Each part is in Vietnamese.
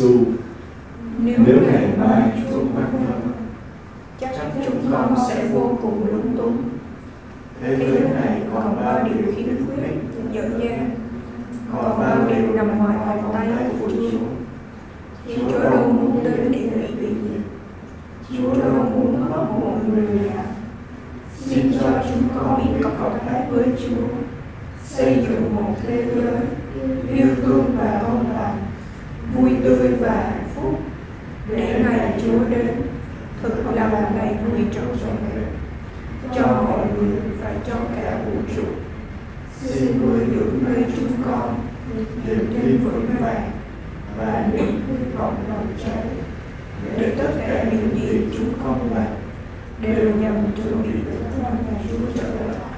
lạy Chúa Giêsu Nếu, nếu ngày ngày mai mai Chúa Chúa bắt bắt đầu, đầu chắc chúng con sẽ vô cùng lung túng. thế Thế giới giới này này còn còn bao bao điều điều khiếm khiếm khuyết khuyết, dở dang, còn bao điều nằm ngoài vòng tay của Chúa Chúa đâu muốn đến để lạy vì Chúa đâu muốn mất một người nào. Xin cho chúng con biết cộng tác với Chúa, xây dựng một thế giới yêu thương và công bằng, vui tươi và hạnh phúc. Để ngày Chúa đến, thực là một ngày vui trọn vẹn cho mọi người và cho cả vũ trụ. Xin nuôi dưỡng nơi chúng con niềm tin vững vàng và niềm hy vọng lòng cháy để tất cả những gì chúng con làm đều nhằm chuẩn bị cho ngày Chúa trở lại.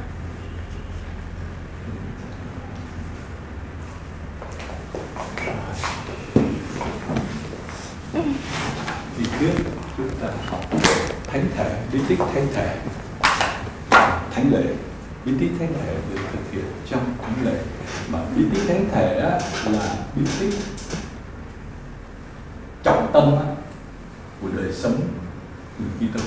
thì trước chúng ta học thánh thể bí tích thánh thể thánh lễ bí tích thánh thể được thực hiện trong thánh lễ mà bí tích thánh thể á, là bí tích trọng tâm á, của đời sống người Kitô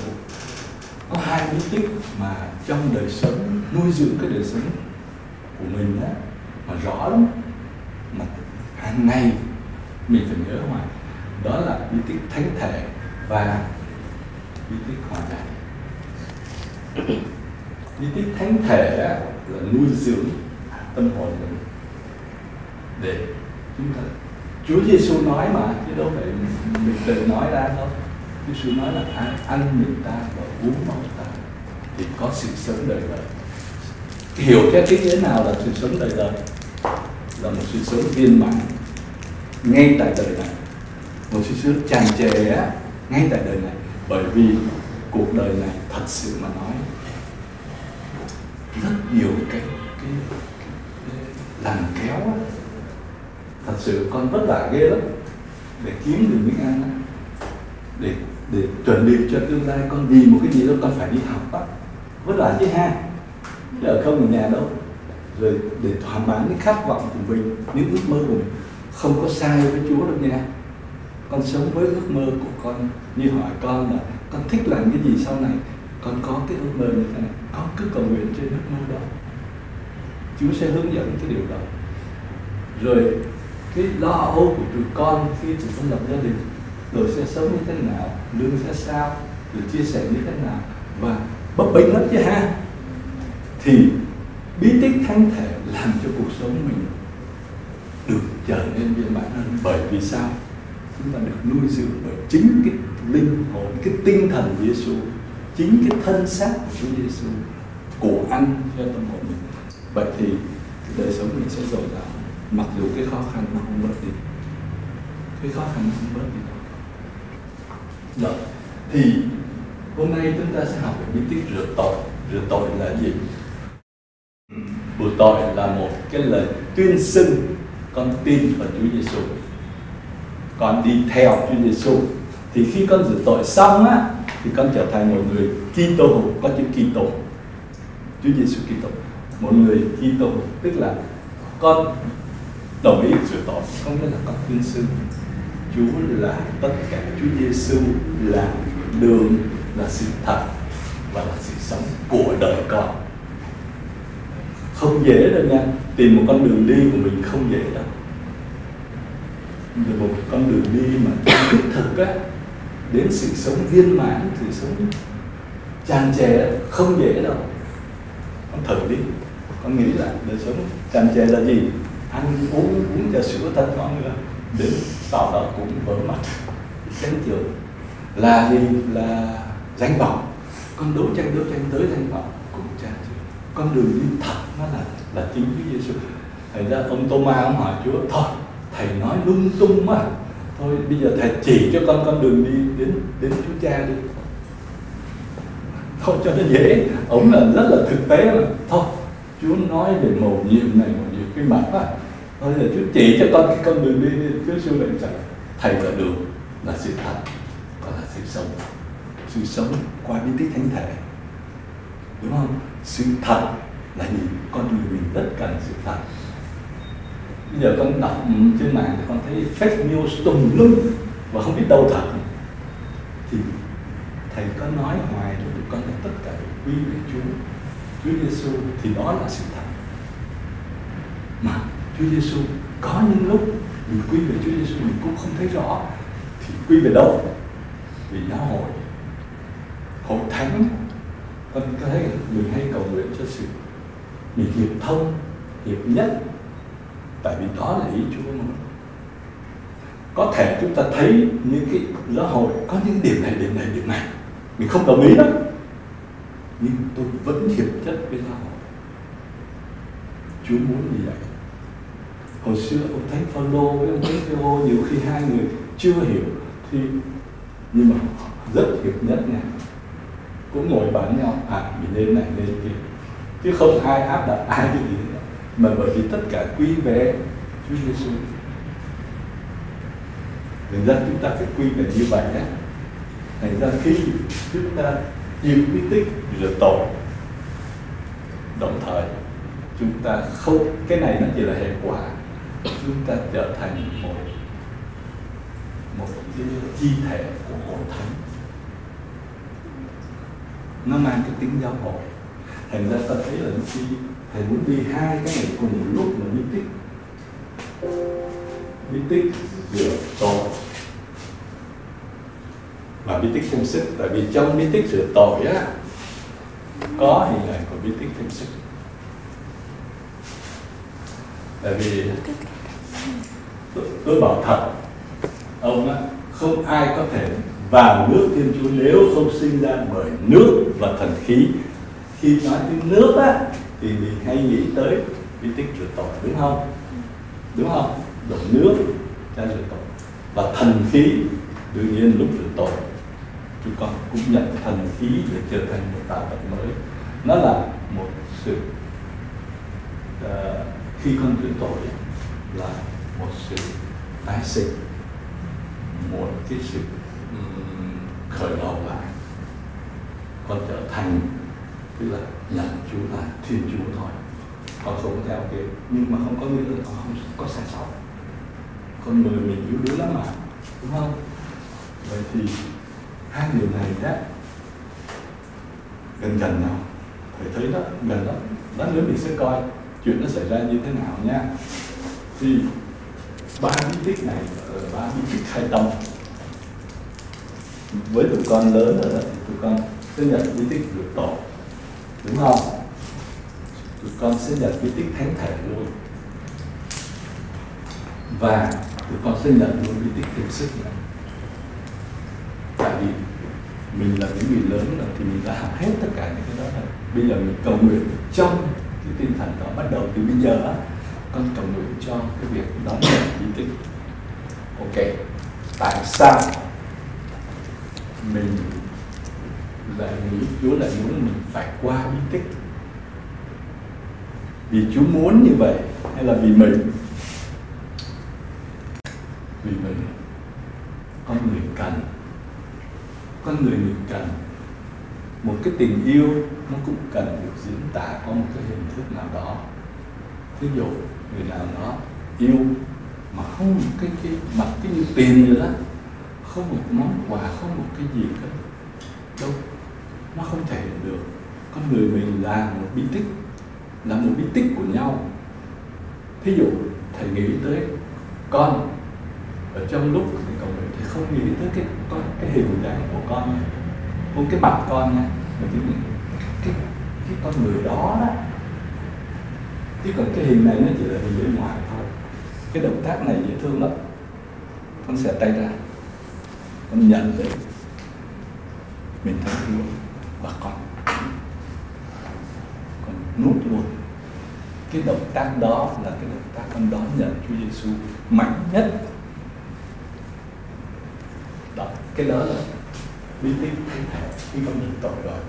có hai bí tích mà trong đời sống nuôi dưỡng cái đời sống của mình á mà rõ lắm mà hàng ngày mình phải nhớ hoài đó là bí tích thánh thể và bí tích hòa giải bí tích thánh thể là nuôi dưỡng tâm hồn mình để chúng ta Chúa Giêsu nói mà, chứ đâu phải mình tự nói ra đâu. Chúa Giêsu nói là ai ăn mình ta và uống máu ta thì có sự sống đời đời. Hiểu theo cái nghĩa nào là sự sống đời đời? Là một sự sống viên mãn ngay tại đời này một sự sống tràn trề á ngay tại đời này bởi vì cuộc đời này thật sự mà nói rất nhiều cái cái, cái lằn kéo á. thật sự con vất vả ghê lắm để kiếm được miếng ăn á. để để chuẩn bị cho tương lai con vì một cái gì đó con phải đi học á vất vả chứ ha chứ ở không ở nhà đâu rồi để thỏa mãn cái khát vọng của mình những ước mơ của mình không có sai với Chúa đâu nha con sống với ước mơ của con như hỏi con là, con thích làm cái gì sau này? Con có cái ước mơ như thế này, con cứ cầu nguyện trên ước mơ đó. Chúa sẽ hướng dẫn cái điều đó. Rồi, cái lo âu của tụi con khi tụi con lập gia đình rồi sẽ sống như thế nào? Lương sẽ sao? Rồi chia sẻ như thế nào? Và bất bình lắm chứ ha. Thì bí tích thánh thể làm cho cuộc sống mình được trở nên viên mãn hơn. Bởi vì sao? Chúng ta được nuôi dưỡng bởi chính cái linh hồn, cái tinh thần của Giêsu chính cái thân xác của Chúa Giêsu của ăn cho tâm hồn mình. Vậy thì cái đời sống mình sẽ dồi dào, mặc dù cái khó khăn nó không bớt đi. Cái khó khăn nó không bớt đi đâu. Rồi thì hôm nay chúng ta sẽ học về bí tích rửa tội. Rửa tội là gì? Rửa tội là một cái lời tuyên xưng con tin vào Chúa Giêsu con đi theo Chúa Giêsu thì khi con rửa tội xong á, thì con trở thành một người Kitô, có chữ Kitô. Chúa Giêsu Kitô. Một người Kitô, tức là con đồng ý rửa tội. Không nghĩa là con tuyên xưng Chúa là tất cả, Chúa Giêsu là đường, là sự thật, và là sự sống của đời con. Không dễ đâu nha. Tìm một con đường đi của mình không dễ đâu một con đường đi mà đích thực á, đến sự sống viên mãn, sự sống tràn trề không dễ đâu. Con thử đi. Con nghĩ là đời sống tràn trề là gì? Ăn uống uống trà sữa thật ngon nữa đến sau đó cũng vỡ mặt. Đến trường là gì? Là danh vọng. Con đấu tranh đấu tranh tới danh vọng cũng tràn trề. Con đường đi thật nó là là chính Chúa Giêsu thành ra ông Thomas ông hỏi Chúa, thôi thầy nói lung tung mà thôi, bây giờ thầy chỉ cho con con đường đi đến đến Chúa Cha đi. Thôi, cho nó dễ. Ổng là rất là thực tế mà. Thôi, Chúa nói về mầu nhiệm này mầu nhiệm cái mặt á. Thôi là Chúa chỉ cho con cái con đường đi đi. Chúa siêu lệnh chạy thầy là đường là sự thật và là sự sống. Sự sống qua bí tích thánh thể. Đúng không? Sự thật là gì? Con người mình rất cần sự thật bây giờ con đọc trên mạng thì con thấy fake news tùm lum và không biết đâu thật. Thì thầy có nói hoài cho tụi con là tất cả đều quy về Chúa Chúa Giêsu thì đó là sự thật. Mà Chúa Giêsu có những lúc mình quy về Chúa Giêsu mình cũng không thấy rõ thì quy về đâu? Vì giáo hội hội thánh. Con có thấy mình hay cầu nguyện cho sự mình hiệp thông hiệp nhất tại vì đó là ý Chúa muốn. Có thể chúng ta thấy những cái giáo hội, có những điểm này điểm này điểm này. Mình không đồng ý đó. Nhưng tôi vẫn hiệp chất với giáo hội. Chúa muốn như vậy. Hồi xưa ông thánh Phaolô với ông thánh Phaolô, nhiều khi hai người chưa hiểu. Thì, nhưng mà rất hiệp nhất nha. Cũng ngồi bàn nhau à mình lên này, lên kia. Chứ không ai áp đặt ai cái gì mà bởi vì tất cả quy về Chúa Giêsu Thành ra chúng ta phải quy về như vậy nhé. Thành ra khi chúng ta chịu quy tích rửa tội, Đồng thời chúng ta không, Cái này nó chỉ là hệ quả, Chúng ta trở thành một Một cái chi thể của hội thánh. Nó mang cái tính giáo hội. Thành ra ta thấy là khi Thầy muốn đi hai cái này cùng một lúc là bí tích. Bí tích rửa tội mà bí tích thêm sức tại vì trong bí tích rửa tội á có hình ảnh của bí tích thêm sức. Tại vì tôi, tôi bảo thật ông á không ai có thể vào nước thiên chúa nếu không sinh ra bởi nước và thần khí. Khi nói tiếng nước á thì mình hay nghĩ tới di tích rửa tội đúng không? Đúng không? Đổ nước ra rửa tội và thần khí đương nhiên lúc rửa tội chúng con cũng nhận thần khí để trở thành một tạo vật mới. Nó là một sự uh, khi con rửa tội là một sự tái sinh một cái sự um, khởi đầu lại con trở thành tức là làm Chúa là Thiên Chúa thôi. Con không theo cái nhưng mà không có nghĩa là họ không có sai sót. Con người mình yếu đuối lắm mà, đúng không? Vậy thì hai điều này đó, gần gần nhau. Thầy thấy đó, gần đó đó, nếu mình sẽ coi chuyện nó xảy ra như thế nào nha. Thì ba bí tích này là ba bí tích khai tông. Với tụi con lớn rồi đó, thì tụi con sẽ nhận bí tích được tổ đúng không? Tụi con sẽ nhận cái tích thánh thể luôn. Và tụi con sẽ nhận luôn cái tích thêm sức này tại vì mình là những người lớn rồi thì mình đã học hết tất cả những cái đó rồi. Bây giờ mình cầu nguyện trong cái tinh thần đó, bắt đầu từ bây giờ á, con cầu nguyện cho cái việc đó nhận bí tích ok, tại sao mình lại nghĩ Chúa lại muốn mình phải qua bí tích. Vì Chúa muốn như vậy hay là vì mình? Vì mình. Con người cần. Con người mình cần. Một cái tình yêu nó cũng cần được diễn tả có một cái hình thức nào đó. Ví dụ người nào đó yêu mà không một cái, cái mặt cái như tiền nữa, đó không một món quà không một cái gì cả đâu nó không thể được. Con người mình là một bí tích, là một bí tích của nhau. Thí dụ, thầy nghĩ tới con. Ở trong lúc thầy cầu nguyện thì không nghĩ tới cái con, cái hình dáng của con nha không cái mặt con nha. Mà chỉ nghĩ cái cái con người đó đó. Chứ còn cái hình này nó chỉ là hình bên ngoài thôi. Cái động tác này dễ thương lắm. Con sẽ tay ra. Con nhận đấy. Mình thấy thương và con con nút luôn. Cái động tác đó là cái động tác con đón nhận Chúa Giêsu mạnh nhất. Đó, cái đó là bí tích thiên thể khi con nhận tội rồi.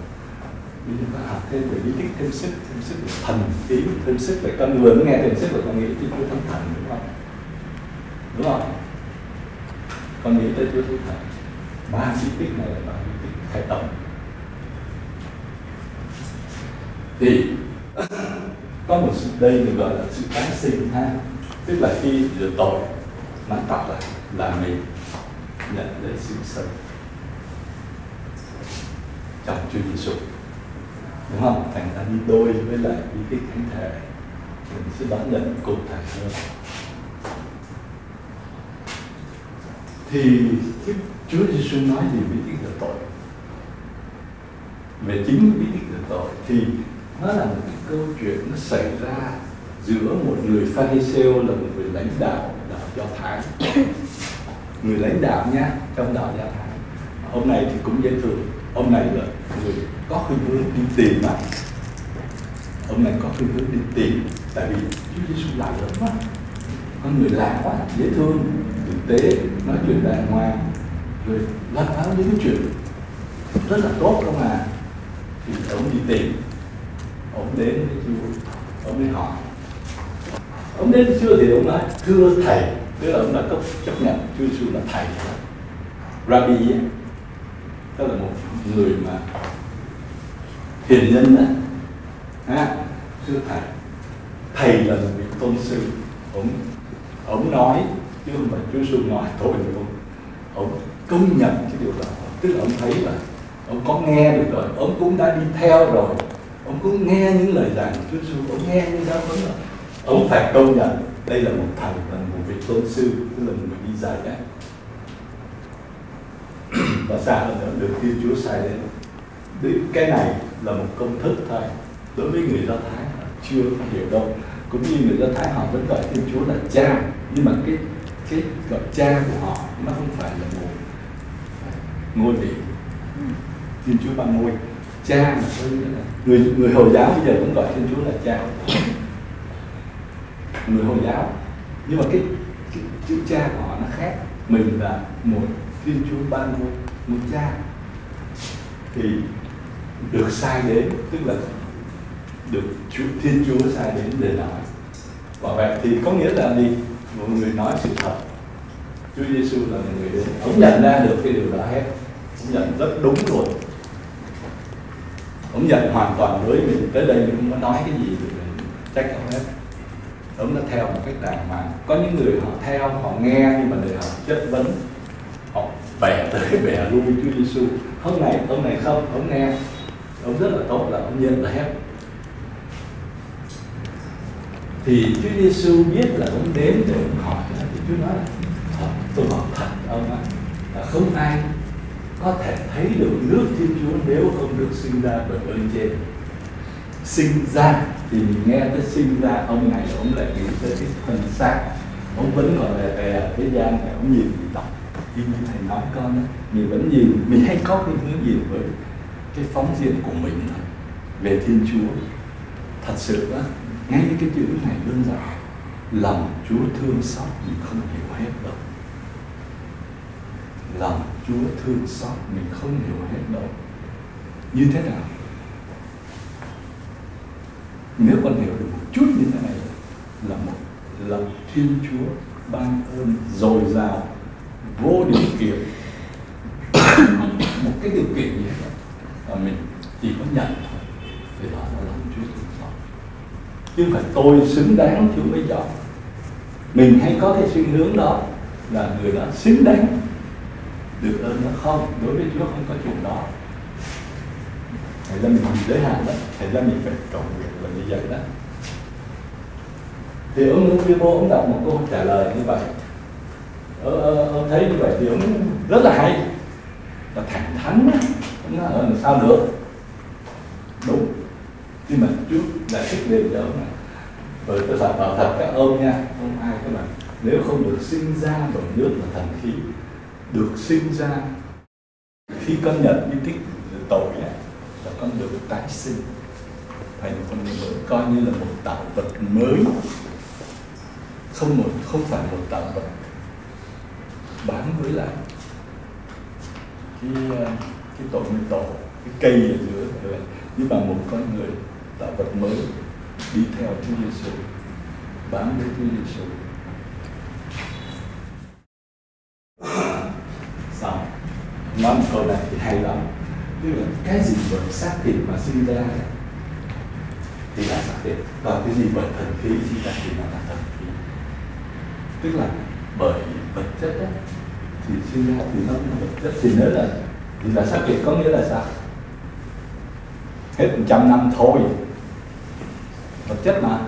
Bí tích con học thêm về bí tích thêm sức thêm sức về thần ý thêm sức về con người nghe thêm sức về con nghĩ thì Chúa Thánh Thần, đúng không? Đúng không? Con nghĩ tới Chúa Thánh Thần. Ba bí tích này là ba bí tích khai tổng thì, có một sự đây được gọi là sự tái sinh ha. Tức là khi rửa tội mà tóc lại là mình nhận lấy sự sống trong Chúa Giêsu đúng không? Thành ra đi đôi với lại bí tích thánh thể. Mình sẽ đón nhận cụ thể hơn. Thì cái Chúa Giêsu nói gì bí tích rửa tội? Về chính bí tích rửa tội thì nó là một cái câu chuyện nó xảy ra giữa một người pharisêu là một người lãnh đạo đạo do thái. Người lãnh đạo nha, trong đạo do thái. Ông này thì cũng dễ thương. Ông này là người có khuynh hướng đi tìm mà ông này có khuynh hướng đi tìm, tại vì Chúa Giêsu lạ lớn quá. Con người lạ quá, dễ thương. Thực tế, nói chuyện đàng hoàng, rồi lăn nói những cái chuyện rất là tốt không à thì ông đi tìm ông đến với Chúa ông mới hỏi ông đến chưa thì ông nói thưa thầy. Tức là ông đã chấp nhận Chúa Giêsu là thầy. Rabbi ấy, tức là một người mà hiền nhân đó ha thưa thầy. Thầy là một vị tôn sư. Ông ông nói chứ không phải Chúa Giêsu nói thôi không? Ông công nhận cái điều đó. Tức là ông thấy là ông có nghe được rồi ông cũng đã đi theo rồi ông cũng nghe những lời giảng của Chúa Giêsu ông nghe những giáo huấn rồi ông phải công nhận đây là một thầy là một vị tôn sư tức là một người đi dạy đấy. Và xa hơn nữa được Thiên Chúa sai đến. Cái này là một công thức thôi. Đối với người Do Thái chưa hiểu đâu. Cũng như người Do Thái họ vẫn gọi Thiên Chúa là cha. Nhưng mà cái cái gọi cha của họ nó không phải là một ngôi vị. Thiên Chúa ba ngôi cha người người hồi giáo bây giờ cũng gọi Thiên Chúa là cha. Người hồi giáo. Nhưng mà cái, cái chữ cha của họ nó khác. Mình là một Thiên Chúa ban ngôi một cha. Thì được sai đến tức là được Chúa, Thiên Chúa sai đến để nói. Và vậy thì có nghĩa là gì? Một người nói sự thật. Chúa Giêsu là người đến. Ông nhận ra được cái điều đó hết. Ông nhận rất đúng rồi ông nhận hoàn toàn với mình. Tới đây mình không có nói cái gì được trách ông hết. Ông nó theo một cách đàng hoàng. Có những người họ theo, họ nghe, nhưng mà để họ chất vấn, họ bẻ tới bẻ lui Chúa Giêsu. Hôm này ông này không, ông nghe. Ông rất là tốt là ông nhận là hết. Thì Chúa Giêsu biết là ông đến để ông hỏi. Thì Chúa nói là tôi bảo thật ông ạ là không ai có thể thấy được nước Thiên Chúa nếu không được sinh ra bởi ơn trên. Sinh ra thì mình nghe tới sinh ra ông này ông lại nghĩ tới cái thân xác. Ông vẫn còn là về thế gian này ông nhìn đọc. Như thầy nói con đó, mình vẫn nhìn mình hay có cái hướng nhìn với cái phóng diện của mình thôi về Thiên Chúa. Thật sự đó ngay cái chữ này đơn giản lòng Chúa thương xót mình không hiểu hết đâu lòng Chúa thương xót, mình không hiểu hết đâu. Như thế nào? Nếu con hiểu được một chút như thế này là một lòng Thiên Chúa ban ơn dồi dào, vô điều kiện. Một cái điều kiện gì vậy? và mình chỉ có nhận thôi, thì đó là lòng Chúa thương xót. Chứ phải tôi xứng đáng Chúa mới chọn mình hay có cái suy hướng đó là người đó xứng đáng được ơn nó không đối với Chúa không có chuyện đó. Thế ra mình giới hạn đó Thế ra mình phải cầu nguyện là như vậy đó. Thì ông Nguyễn ông đọc một câu trả lời như vậy. Ờ, Ông thấy như vậy thì ông rất là hay. Và thẳng thắn Ông nói ờ, làm sao được? Đúng. Nhưng mà Chúa giải thích đều cho ông này Rồi tôi phải bảo thật các ông nha Không ai các bạn Nếu không được sinh ra bởi nước và thần khí được sinh ra. Khi con nhận như tích tội ấy, là con được tái sinh. Thành con người mới coi như là một tạo vật mới. Không một không phải một tạo vật bán với lại cái cái tội nguyên tổ cái cây ở giữa này, nhưng mà một con người tạo vật mới đi theo Chúa Giêsu bám với Chúa Giêsu xong nói một câu này thì hay lắm. Tức là cái gì bởi xác thịt mà sinh ra? Thì là xác thịt. Còn cái gì bởi thần khí sinh ra thì nó là thần khí. Tức là bởi vật chất đó, thì sinh ra thì nó là vật chất. Thì nếu là thì là xác định có nghĩa là sao? Hết một trăm năm thôi. Vật chất mà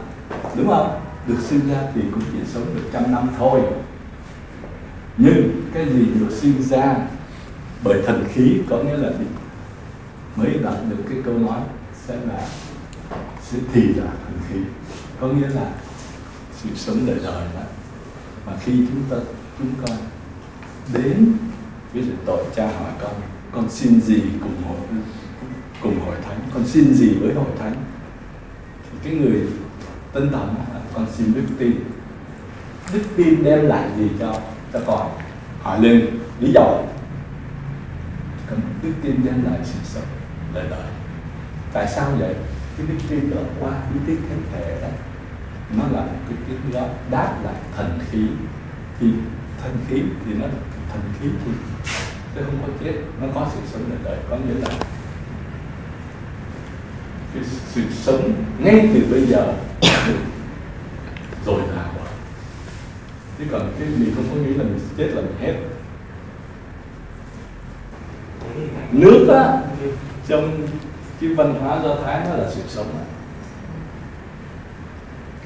đúng không? Được sinh ra thì cũng chỉ sống được trăm năm thôi. Nhưng cái gì được sinh ra bởi thần khí có nghĩa là gì? Mới đạt được cái câu nói sẽ là sẽ thì là thần khí. Có nghĩa là sự sống đời đời đó. Mà khi chúng ta, chúng con đến với sự tội cha hỏi con con xin gì cùng hội cùng hội thánh? Con xin gì với hội thánh? Thì cái người tân tầm con xin đức tin. Đức tin đem lại gì cho cho con? Hỏi lên, lý do đức tin đem lại sự sống đời đời tại sao vậy? Cái đức tin đó qua bí tiết thánh thể đó, nó là một cái tiết đó đáp lại thần khí. Thì thần khí thì nó thần khí thì nó không có chết, nó có sự sống đời đời có nghĩa là cái sự sống ngay từ bây giờ rồi nào chứ còn cái gì không có nghĩ là mình chết là mình hết nước á, trong cái văn hóa do thái nó là sự sống. Á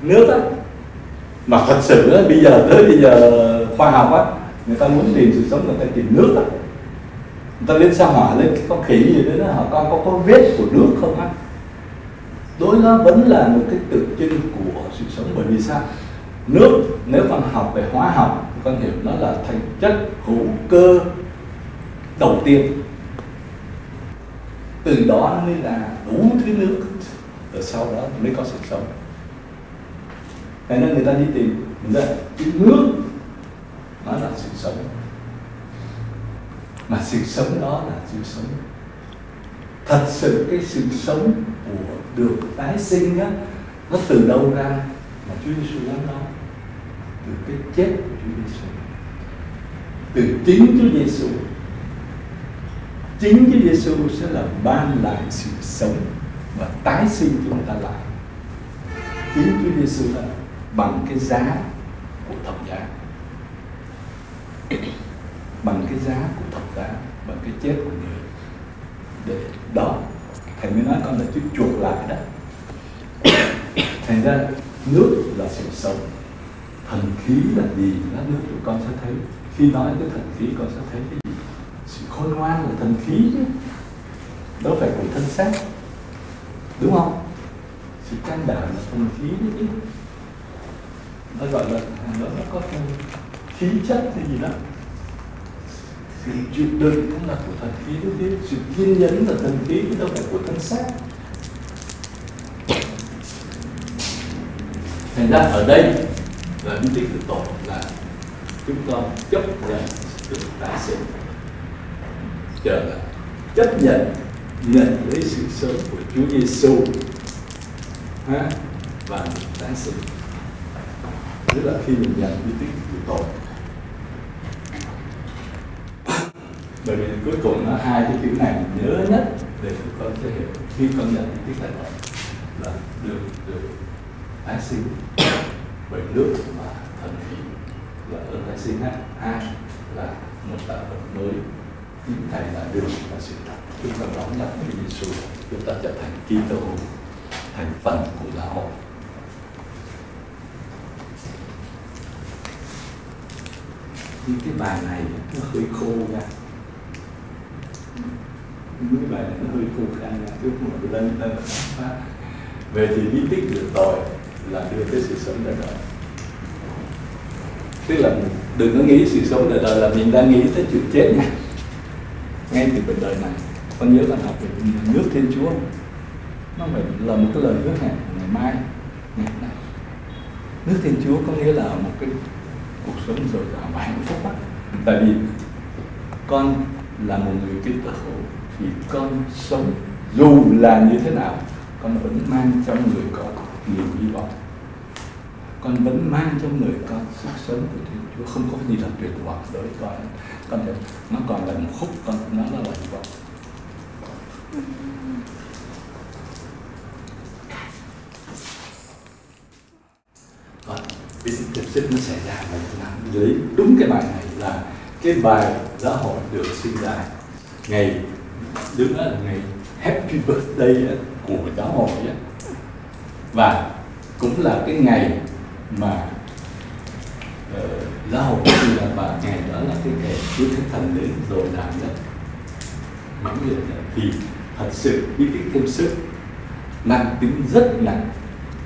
nước á, mà thật sự á, bây giờ, tới bây giờ khoa học á, người ta muốn tìm sự sống, người ta tìm nước á. Người ta lên sao hỏa lên, cái con khỉ gì đấy đó, họ coi có có vết của nước không á. Đối nó vẫn là một cái tượng trưng của sự sống, bởi vì sao? Nước, nếu con học về hóa học, con hiểu nó là thành chất hữu cơ đầu tiên từ đó nó mới là đủ thứ nước, rồi sau đó mới có sự sống. Thế nên người ta đi tìm, người ta cái nước nó là sự sống. Mà sự sống đó là sự sống. Thật sự cái sự sống của được tái sinh á, nó từ đâu ra mà Chúa Giêsu nói? Đó từ cái chết của Chúa Giêsu từ chính Chúa Giêsu chính Chúa Giêsu sẽ là ban lại sự sống và tái sinh chúng ta lại. Chính Chúa Giêsu là bằng cái giá của thập giá. Bằng cái giá của thập giá, bằng cái chết của người. Để đó, thầy mới nói con là chữ chuộc lại đó. Thành ra, nước là sự sống. Thần khí là gì? Lát nữa tụi con sẽ thấy. Khi nói tới thần khí, con sẽ thấy cái gì? Sự khôn ngoan là thần khí chứ. Đâu phải của thân xác. Đúng không? Sự can đảm là thần khí đấy chứ. Nó gọi là à, nó, nó có cái khí chất hay gì đó. Sự chịu đựng cũng là của thần khí đấy chứ. Sự kiên nhẫn là thần khí chứ đâu phải của thân xác. Thành ra ở đây là những tích tổ là chúng ta chấp nhận được tái sinh chờ lại chấp nhận nhận lấy sự sống của Chúa Giêsu ha, và tái sinh. Tức là khi mình nhận di tích của tội. Bởi vì cuối cùng nó hai cái chữ này mình nhớ nhất để các con sẽ hiểu. Khi con nhận di tích là là được được tái sinh bởi nước và thần khí là ơn tái sinh ha hai là một tạo vật mới nhưng thầy là đường và sự thật. Chúng ta đón nhận Chúa Giêsu chúng ta trở thành Kitô, thành phần của giáo hội. Những cái bài này nó hơi khô ra cái bài này nó hơi khô khan ra trước một lần lên phát về thì bí tích được tội là đưa tới sự sống đời đời. Tức là đừng có nghĩ sự sống đời đời là mình đang nghĩ tới chuyện chết nha ngay từ cuộc đời này, con nhớ con học về nước thiên chúa. Nó phải là một cái lời hứa hẹn ngày mai, ngày này nước thiên chúa có nghĩa là một cái cuộc sống dồi dào và hạnh phúc đó. tại vì con là một người Kitô tử thì con sống dù là như thế nào, con vẫn mang trong người con niềm hy vọng. Con vẫn mang trong người con sức sống của Thiên Chúa, không có gì là tuyệt vọng đối với con con thấy nó còn là một khúc, con nó là hy vậy còn biết tiếp sức nó xảy ra và làm lấy đúng cái bài này là cái bài giáo hội được sinh ra. Ngày đứng đó là ngày happy birthday của giáo hội và cũng là cái ngày mà uh, giáo hội như là bạn ngày đó là cái kẻ Chúa Thánh Thần đến rồi làm rất những việc thì thật sự biết cái thêm sức mang tính rất nặng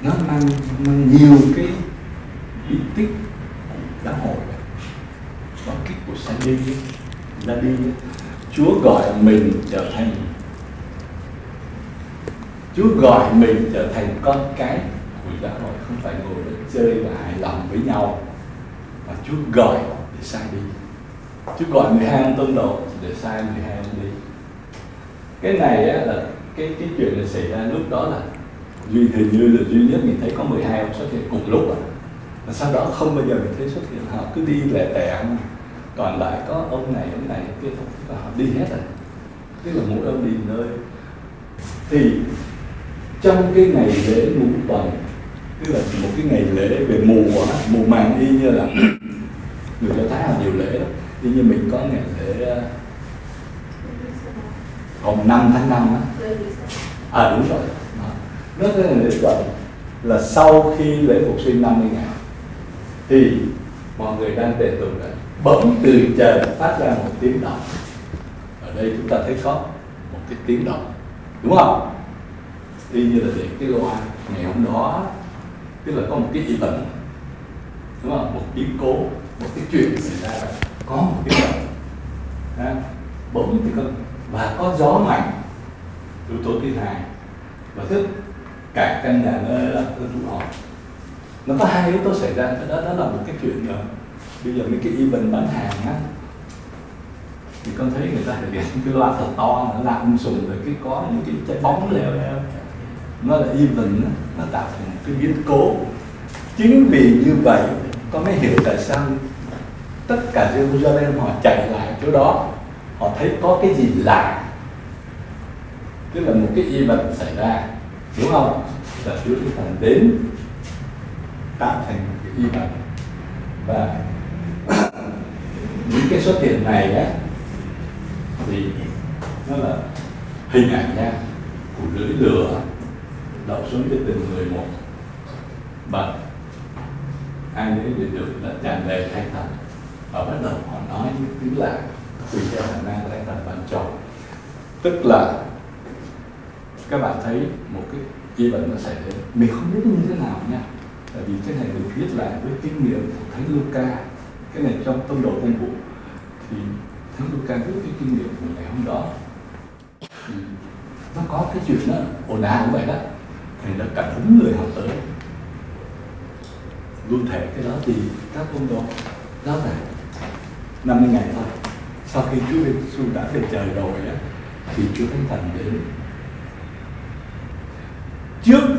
nó mang, mang nhiều cái bí tích của giáo hội. Có kích của Sandy ra đi Chúa gọi mình trở thành Chúa gọi mình trở thành con cái của giáo hội. Không phải ngồi để chơi và hài lòng với nhau và Chúa gọi để sai đi. Chúa gọi 12 ông tôn đồ để sai 12 ông đi. Cái này á, là cái cái chuyện này xảy ra lúc đó là duy hình như là duy nhất mình thấy có 12 ông xuất hiện cùng lúc à và sau đó không bao giờ mình thấy xuất hiện. Họ cứ đi lẻ tẻ còn lại có ông này ông này kia không và họ đi hết rồi. Tức là mỗi ông đi nơi. Thì trong cái ngày lễ ngũ tuần tức là một cái ngày lễ về mùa mùa màng y như là người do thái làm nhiều lễ đó tuy như mình có ngày lễ ờ, hồng năm tháng năm á. À đúng rồi. Đó. nó cái ngày lễ tuần là sau khi lễ phục sinh 50 ngày thì mọi người đang tề tụng lại bỗng từ trời phát ra một tiếng động. Ở đây chúng ta thấy có một cái tiếng động, đúng không? Y như là để cái loa ngày hôm đó, tức là có một cái event, đúng không? Một biến cố một cái chuyện xảy ra là có một cái động à, bỗng thì có và có gió mạnh. Yếu tố thứ hai. Và tức cả căn nhà nó là tụ họp nó có hai yếu tố xảy ra. Đó đó là một cái chuyện rồi bây giờ mấy cái event bán hàng á thì con thấy người ta thực hiện cái loa thật to nó làm um sùm rồi cái có những cái trái bóng leo leo nó là event nó tạo thành một cái biến cố. Chính vì như vậy con mới hiểu tại sao tất cả Jerusalem họ chạy lại chỗ đó. Họ thấy có cái gì lạ. Tức là một cái y vật xảy ra, đúng không? Là Chúa Thánh Thần đến, tạo thành một cái event và những cái xuất hiện này á, thì nó là hình ảnh nha, của lưỡi lửa đậu xuống cho từng người một. Và ai nấy được là tràn đầy thanh thần và bắt đầu họ nói những tiếng lạ tùy theo khả năng thanh thành bạn chọn tức là, các bạn thấy một cái event nó xảy đến. Mình không biết như thế nào nha. Tại vì cái này được viết lại với kinh nghiệm của thánh Luca, cái này trong tông đồ công vụ, thì thánh Luca viết cái kinh nghiệm của ngày hôm đó. Thì nó có cái chuyện đó, ồn ào như vậy đó. Thì nó cảm hứng người học tới. Luôn thể cái đó thì các công đồ, đó là 50 ngày thôi. Sau khi Chúa Giêsu đã về trời rồi á, thì Chúa Thánh Thần đến. Trước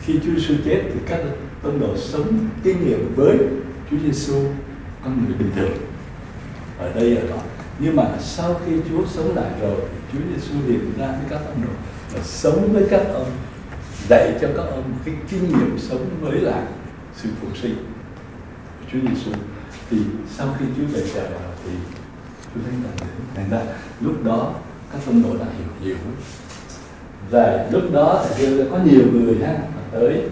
khi Chúa Giêsu chết thì các tông đồ sống kinh nghiệm với Chúa Giêsu con người bình thường ở đây ở đó. Nhưng mà sau khi Chúa sống lại rồi Chúa Giêsu hiện ra với các ông đồ và sống với các ông, dạy cho các ông cái kinh nghiệm sống với lại sự phục sinh của Chúa Giêsu thì sau khi Chúa về trời vào thì Chúa thấy Thần đến thành ra lúc đó các tông đồ đã hiểu nhiều. Và lúc đó thì có nhiều người ha tới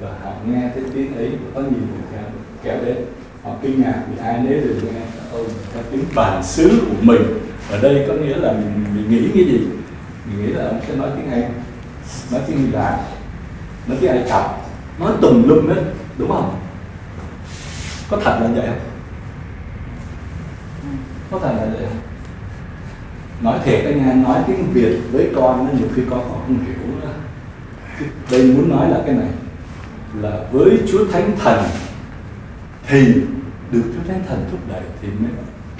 và họ nghe cái tiếng ấy có nhiều người kéo, kéo đến. Họ kinh ngạc vì ai nấy đều nghe ông theo tiếng bản xứ của mình. Ở đây có nghĩa là mình, mình nghĩ cái gì? Mình nghĩ là ông sẽ nói tiếng anh nói tiếng hy lạp nói tiếng ai cập nói tùm lum hết đúng không? Có thật là vậy không? Có thể là nói thiệt anh em nói tiếng việt với con nó nhiều khi con còn không hiểu nữa. Đây muốn nói là cái này, là với Chúa Thánh Thần thì được Chúa Thánh Thần thúc đẩy thì mới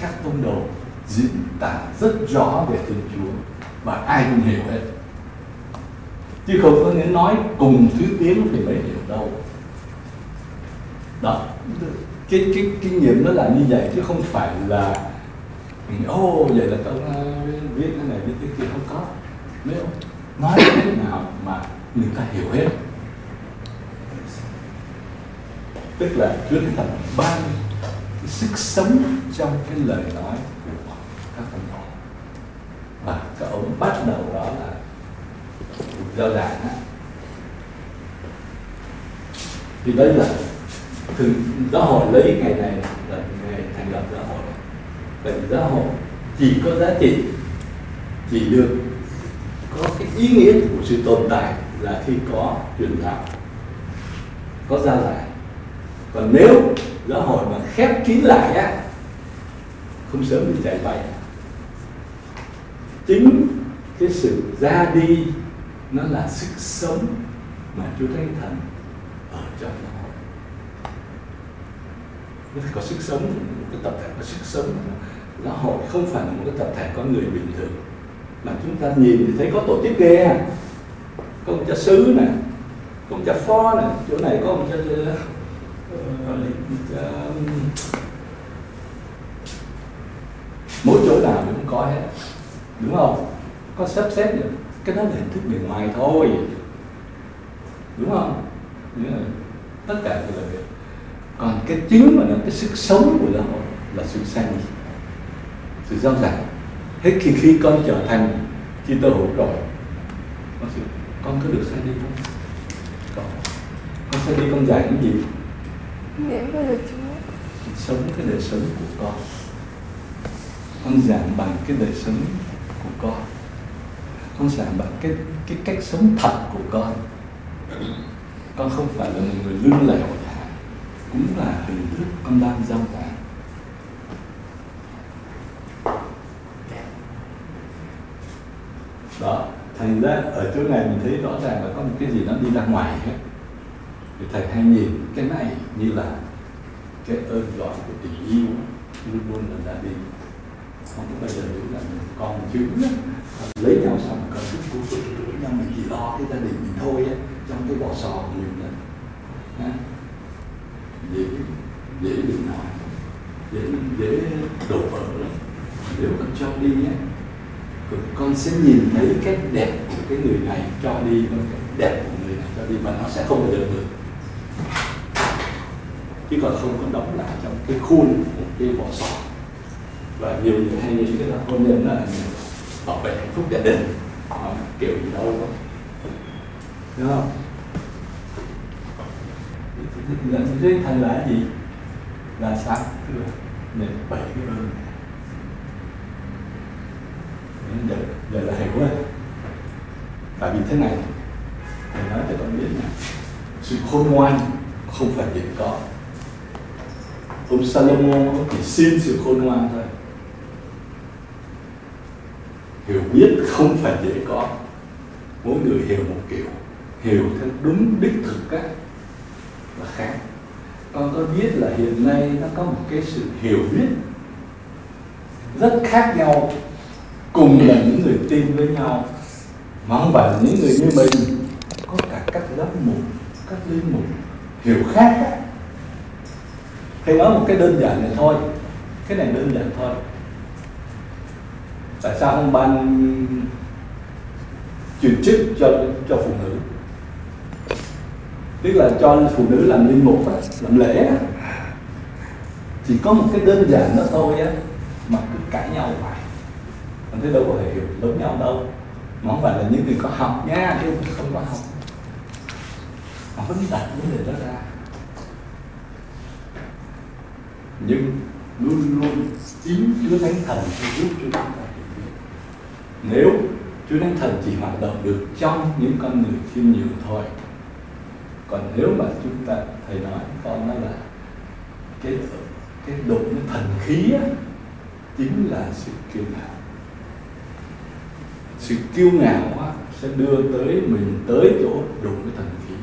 các tông đồ diễn tả rất rõ về Thiên Chúa và ai cũng hiểu hết. Chứ không có nghĩa nói cùng thứ tiếng thì mới hiểu đâu. Đó cái cái kinh nghiệm nó là như vậy chứ không phải là ô oh, vậy là con viết cái này viết cái kia không có. Nếu nói thế nào mà người ta hiểu hết. Tức là Chúa Thánh Thần ban cái sức sống trong cái lời nói của các ông đồ và các ông bắt đầu đó là giao giảng thì đấy là từ giáo hội lấy ngày này là ngày thành lập giáo hội bệnh giáo hội chỉ có giá trị, chỉ được có cái ý nghĩa của sự tồn tại là khi có truyền đạo, có giao giải còn nếu giáo hội mà khép kín lại á, không sớm thì chạy bay. Chính cái sự ra đi nó là sức sống mà Chúa Thánh Thần ở trong giáo hội nó phải có sức sống, một cái tập thể có sức sống là hội không phải là một cái tập thể con người bình thường. Mà chúng ta nhìn thì thấy có tổ chức ghê à có ông cha sứ nè, có ông cha phó nè, chỗ này có ông cha ờ, ờ, ờ, mỗi chỗ nào cũng có hết, đúng không? Có sắp xếp được, cái đó là hình thức bề ngoài thôi, đúng không? Tất cả đều là việc. Còn cái chính mà nó cái sức sống của giáo hội là sự sanh sự giao giảng hết khi khi con trở thành chi tơ hữu rồi con sự con có được sai đi không? Con con sai đi con dạy cái gì? Nghĩa với lời Chúa. Sống cái đời sống của con. Con giảng bằng cái đời sống của con. Con giảng bằng cái cái cách sống thật của con. Con không phải là một người lương lẹo cũng là hình thức con đang giao giảng đó, thành ra ở chỗ này mình thấy rõ ràng là có một cái gì nó đi ra ngoài hết. Thì thầy hay nhìn cái này như là cái ơn gọi của tình yêu. Luôn luôn là đã đi. Không có bao giờ nghĩ là mình con chữ lấy nhau xong còn chút cuối cùng nhau mình chỉ lo cái gia đình mình thôi á, trong cái vỏ sò của mình đó dễ dễ bị nói, dễ dễ đổ vỡ lắm. Nếu con cho đi nhé con sẽ nhìn thấy cái đẹp của cái người này cho đi và cái đẹp của người này cho đi và nó sẽ không bao giờ được chứ còn không có đóng lại trong cái khuôn của cái vỏ sò. Và nhiều người hay nghĩ cái là hôn nhân là bảo vệ hạnh phúc gia đình. Đó, kiểu gì đâu đó đúng không? Dẫn thế thành là gì? Là sáng tức nên bảy cái ơn để, để là hiểu đấy tại vì thế này, thầy nói cho con biết này sự khôn ngoan không phải dễ có. Ông Salomon chỉ xin sự khôn ngoan thôi. Hiểu biết không phải dễ có. Mỗi người hiểu một kiểu, hiểu theo đúng đích thực các là khác. Con có biết là hiện nay nó có một cái sự hiểu biết rất khác nhau cùng là những người tin với nhau mà không phải là những người như mình. Có cả các lớp mục các linh mục hiểu khác đó. thì nói một cái đơn giản này thôi. Cái này đơn giản thôi. Tại sao không ban chuyển chức cho cho phụ nữ? Tức là cho phụ nữ làm linh mục á, làm lễ á. chỉ có một cái đơn giản đó thôi á mà cứ cãi nhau hoài thế thấy đâu có thể hiểu giống nhau đâu. Mà không phải là những người có học nha chứ không có học. Mà vẫn đặt vấn đề đó ra. Nhưng luôn luôn chính Chúa Thánh Thần sẽ giúp chúng ta hiểu biết. Nếu Chúa Thánh Thần chỉ hoạt động được trong những con người khiêm nhường thôi còn nếu mà chúng ta thầy nói con nói là cái cái độ cái thần khí á, chính là sự kiêu ngạo sự kiêu ngạo quá sẽ đưa tới mình tới chỗ đụng cái thần khí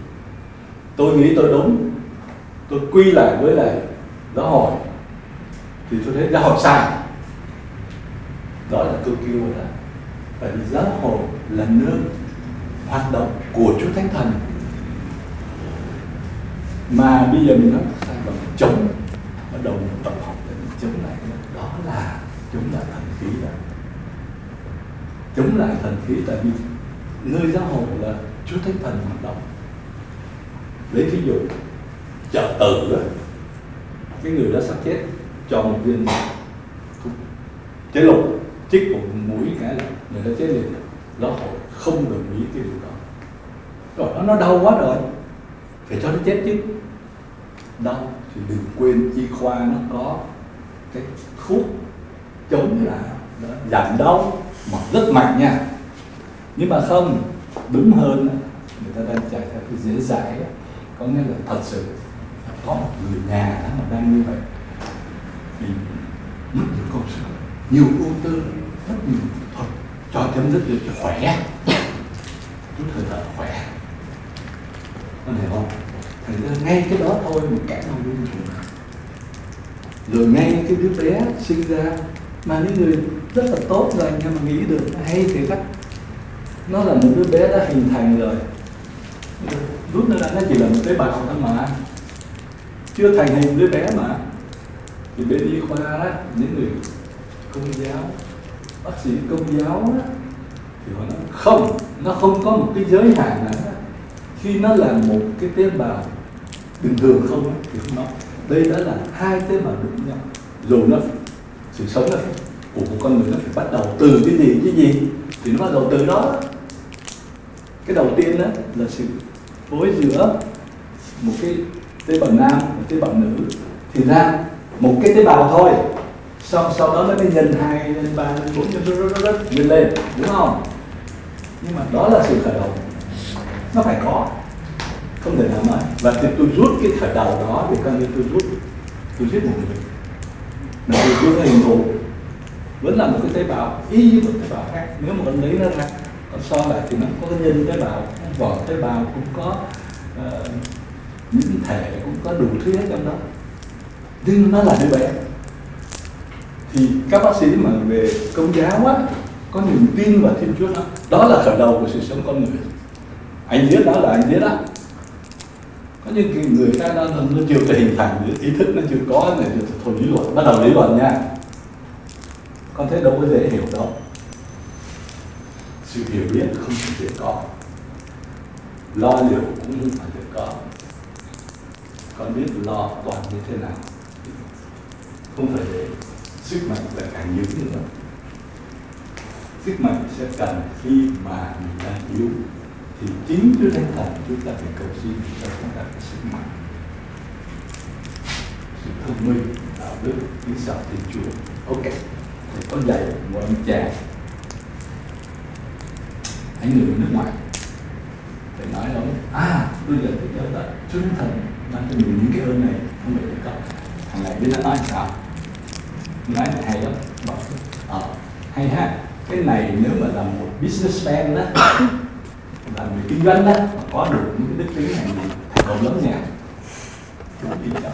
tôi nghĩ tôi đúng. Tôi quy lại với lại giáo hội. Thì tôi thấy giáo hội sai. Đó là tôi kêu là tại vì giáo hội là nước hoạt động của Chúa Thánh Thần. Mà bây giờ mình nói sai bằng chống. Bắt đầu tập học để mình chống lại. Đó. là chống lại chống lại thần khí tại vì nơi giáo hội là Chúa Thánh Thần hoạt động. Lấy ví dụ, chợ tử cái người đó sắp chết cho một viên chế lục, chích một mũi cái là người đó chết liền. Giáo hội không đồng ý cái điều đó. Rồi nó nó đau quá rồi, phải cho nó chết chứ. Đau thì đừng quên y khoa nó có cái thuốc chống là giảm đau mà rất mạnh nha. Nhưng mà không, đúng hơn người ta đang chạy theo cái dễ dãi có nghĩa là thật sự có một người nhà đó mà đang như vậy. Thì mất nhiều công sức, nhiều ưu tư rất nhiều thôi cho chấm dứt được cho khỏe. Chút hơi thở khỏe. Có thể không? Thành ra ngay cái đó thôi một cái nào luôn rồi ngay cái đứa bé sinh ra mà những người rất là tốt rồi nhưng mà nghĩ được hay thì cách nó là một đứa bé đã hình thành rồi. Rút nó ra nó chỉ là một tế bào thôi mà. Chưa thành hình đứa bé mà. Thì bên y khoa đó những người công giáo bác sĩ công giáo đó, thì họ nói không nó không có một cái giới hạn nào khi nó là một cái tế bào bình thường không thì không nói. Đây đã là hai tế bào đụng nhau rồi nó sự sống nó của một con người nó phải bắt đầu từ cái gì cái gì? Thì nó bắt đầu từ đó. Cái đầu tiên đó là sự phối giữa một cái tế bào nam và tế bào nữ. Thì ra một cái tế bào thôi sau sau đó nó mới nhân hai, nhân ba, nhân bốn, nhân nhân lên, đúng không? Nhưng mà đó là sự khởi đầu. Nó phải có, không thể nào mà và thì tôi rút cái khởi đầu đó thì coi như tôi rút tôi giết một người nó tôi rút hình thù vẫn là một cái tế bào y như một tế bào khác. Nếu mà mình lấy nó ra còn so lại thì nó có cái nhân tế bào vỏ tế bào cũng có uh, những thể cũng có đủ thứ hết trong đó. Nhưng nó là đứa bé. Thì các bác sĩ mà về công giáo á có niềm tin vào thiên chúa đó đó là khởi đầu của sự sống con người. Anh biết đó là anh biết đó nhưng những người ta nó, nó chưa có hình thành ý thức nó chưa có này thôi lý luận bắt đầu lý luận nha. Con thấy đâu có dễ hiểu đâu. Sự hiểu biết không dễ có. Lo liệu cũng không phải được có. Con biết lo toàn như thế nào không phải dễ sức mạnh là càng nhiều nữa sức mạnh sẽ cần khi mà mình đang yếu thì chính Chúa Thánh Thần chúng ta phải cầu xin cho chúng ta cái sức mạnh. Sự thông minh đạo đức kính sợ Thiên Chúa. Ok. Thì có dạy một anh chàng anh người nước ngoài. Phải nói đó à bây giờ tôi nhớ là Chúa Thánh Thần ban cho mình những cái ơn này không phải có thằng này biết nó nói sao? Nói hay lắm. Bảo ờ hay ha. Cái này nếu mà là một businessman đó là người kinh doanh đó mà có được những cái đức tính này thì thành công lớn nha. Tôi tin chắc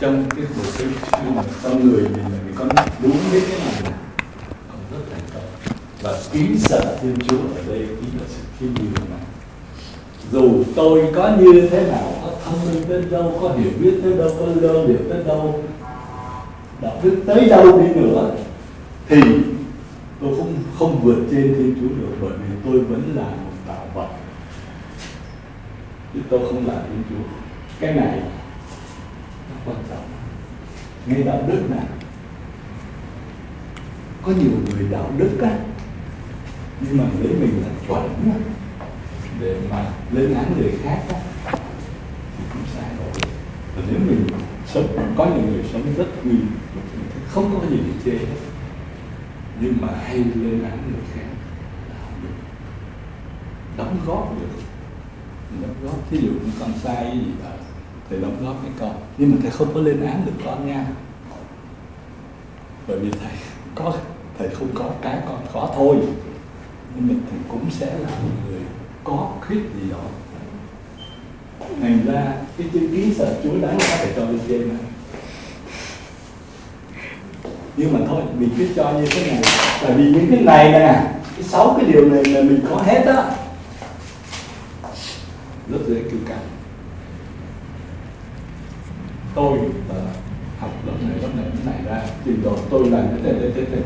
trong cái một cái khi mà con người mình là mình có đúng biết cái này là còn rất thành công. Và kính sợ thiên chúa ở đây chính là sự khiêm nhường này. Dù tôi có như thế nào, có thông minh tới đâu, có hiểu biết tới đâu, có lơ liệu tới đâu, đạo đức tới đâu đi nữa, thì tôi không không vượt trên thiên chúa được, bởi vì tôi vẫn là một tạo vật. Chứ tôi không là thiên chúa. Cái này nó quan trọng. Ngay đạo đức này, có nhiều người đạo đức á, nhưng mà lấy mình là chuẩn á, để mà lên án người khác á, thì cũng sai rồi. Và nếu mình sống, có những người sống rất nguy, không có gì để chê hết nhưng mà hay lên án người khác là không được. Đóng góp được. Đóng góp. Thí dụ như con sai gì đó thầy đóng góp với con. Nhưng mà thầy không có lên án được con nha. Bởi vì thầy có, thầy không có cái con có thôi. Nhưng mà thầy cũng sẽ là một người có khuyết gì đó. Thành ra cái chữ ký sợ chúa đáng ra phải cho lên trên này nhưng mà thôi mình cứ cho như thế này. Tại vì những cái này nè cái sáu cái điều này là mình có hết á. Rất dễ cứu cánh tôi uh, học lớp này lớp này cái này ra. Trình độ tôi làm cái thế thế thế thế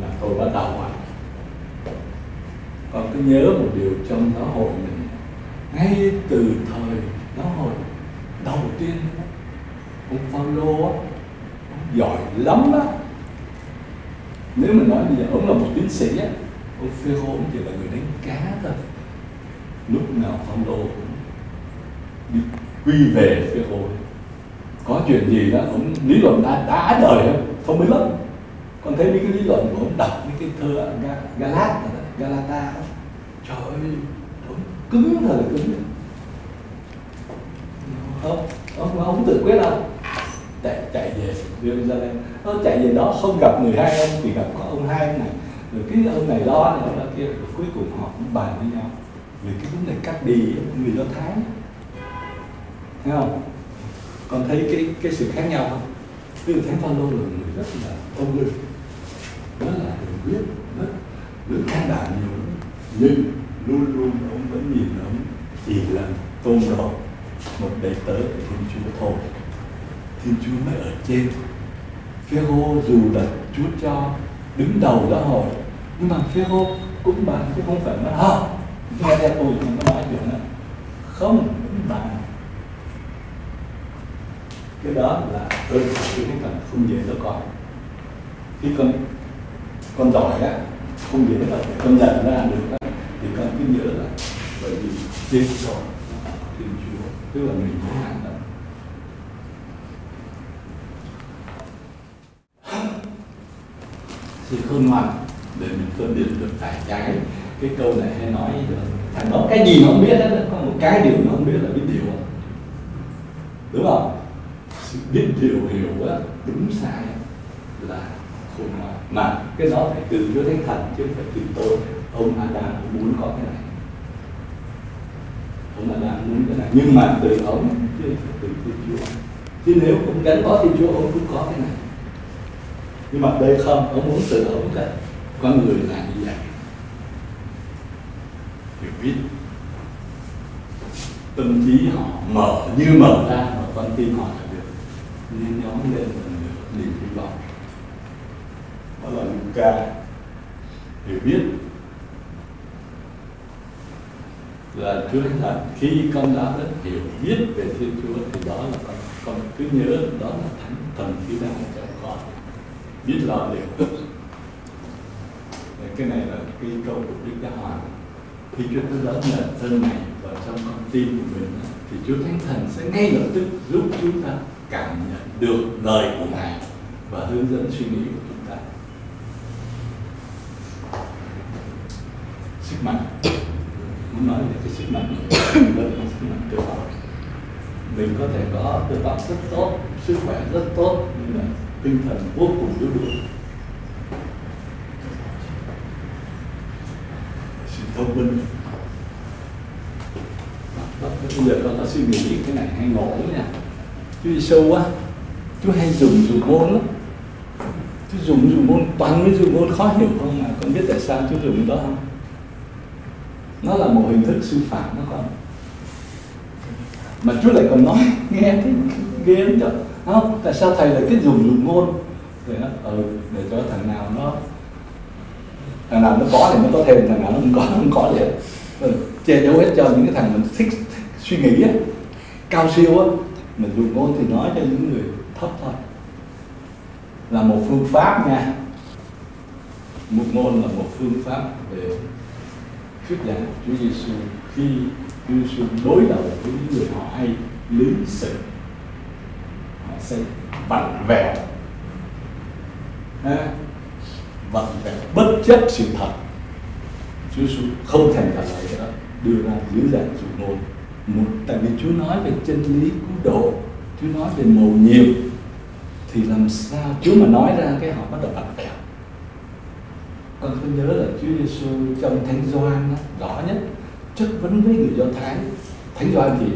là tôi bắt đầu à còn cứ nhớ một điều trong giáo hội mình. Ngay từ thời giáo hội đầu tiên ông Phaolô ông giỏi lắm đó nếu mình nói bây giờ ông là một tiến sĩ á ông Phêrô ông chỉ là người đánh cá thôi. lúc nào Phaolô cũng đi quy về Phêrô. Có chuyện gì đó ông lý luận đã đã đời không thông minh lắm. Con thấy mấy cái lý luận của ông đọc mấy cái thơ Galat Galata đó. trời ơi ông cứng thật là cứng. Không ông không tự quyết đâu chạy chạy về Jerusalem nó chạy về đó, không gặp người hai ông thì gặp có ông hai ông này. Rồi cái ông này lo này đó kia, rồi cuối cùng họ cũng bàn với nhau. Về cái vấn đề cắt đi, người do thái. Thấy không? Con thấy cái cái sự khác nhau không? Ví dụ Thánh Phaolô là người rất là ông linh rất là hiểu biết rất rất can đảm nhiều nhưng luôn luôn ông vẫn nhìn ông chỉ là tôn đồ. Một đệ tử của Thiên Chúa thôi. Thiên Chúa mới ở trên. Phêrô dù là Chúa cho đứng đầu giáo hội nhưng mà Phêrô cũng bạn chứ không phải nói hả nghe theo tôi mà nó nói chuyện đó. Không cũng cái đó là tôi tôi thấy rằng không dễ đâu con. Khi con con giỏi á, không dễ là con nhận ra được á, thì con cứ nhớ là bởi vì trên rồi thì chúa, tức là mình có hạn đó thì khôn ngoan để mình phân biệt được phải trái cái câu này hay nói được thằng đó cái gì nó không biết hết có một cái điều nó không biết là biết điều đúng không? Sự biết điều hiểu á, đúng sai là khôn ngoan. Mà cái đó phải từ Chúa Thánh Thần chứ không phải từ tôi. Ông Adam muốn có cái này. Ông Adam muốn cái này. Nhưng mà từ ông chứ không phải từ Thiên Chúa. Chứ nếu không gắn có Thiên Chúa, ông cũng có cái này nhưng mà đây không ông muốn tự ông cái con người là như vậy. Hiểu biết. Tâm trí họ mở, như mở ra mà con tim họ là được. Nên nhóm lên là được, niềm hy vọng. Đó là Luca hiểu biết. Là Chúa là khi con đã rất hiểu biết về Thiên Chúa, thì đó là con con cứ nhớ đó là Thánh Thần khi đang cho con biết lo liệu. Cái này là cái câu của Đức Giáo Hoàng. Khi Chúa Thánh Thần nhận dân này vào trong con tim của mình thì Chúa Thánh Thần sẽ ngay lập tức giúp chúng ta cảm nhận được lời của Ngài và hướng dẫn suy nghĩ của chúng ta. Sức mạnh. Muốn nói về cái sức mạnh lớn là sức mạnh cơ bắp mình có thể có cơ bắp rất tốt, sức khỏe rất tốt, nhưng mà tinh thần vô cùng yếu đuối. Sự thông minh. Bây giờ con có suy nghĩ cái này hay ngộ nha chú đi sâu quá, chú hay dùng dùng môn lắm. Chú dùng dùng môn toàn mới dùng môn khó hiểu không mà con biết tại sao chú dùng đó không? Nó là một hình thức sư phạm đó con. Mà chú lại còn nói nghe cái ghê lắm chứ không tại sao thầy lại cứ dùng dùng ngôn để nó ừ, để cho thằng nào nó thằng nào nó có thì nó có thêm thằng nào nó không có nó không có vậy ừ, ờ, che giấu hết cho những cái thằng mình thích, thích suy nghĩ á. Cao siêu á mình dùng ngôn thì nói cho những người thấp thôi. Là một phương pháp nha. Một ngôn là một phương pháp để thuyết giảng Chúa Giêsu khi Chúa Giêsu đối đầu với những người họ hay lý sự sẽ vặn vẹo. Vặn vẹo bất chấp sự thật. Chúa Giêsu không thành thật lời đó đưa ra dưới dạng dụ ngôn một, tại vì Chúa nói về chân lý cứu độ, Chúa nói về mầu nhiệm, thì làm sao Chúa mà nói ra cái họ bắt đầu vặn vẹo? Con có nhớ là Chúa Giêsu trong Thánh Gioan rõ nhất, chất vấn với người Do Thái. Thánh Gioan thì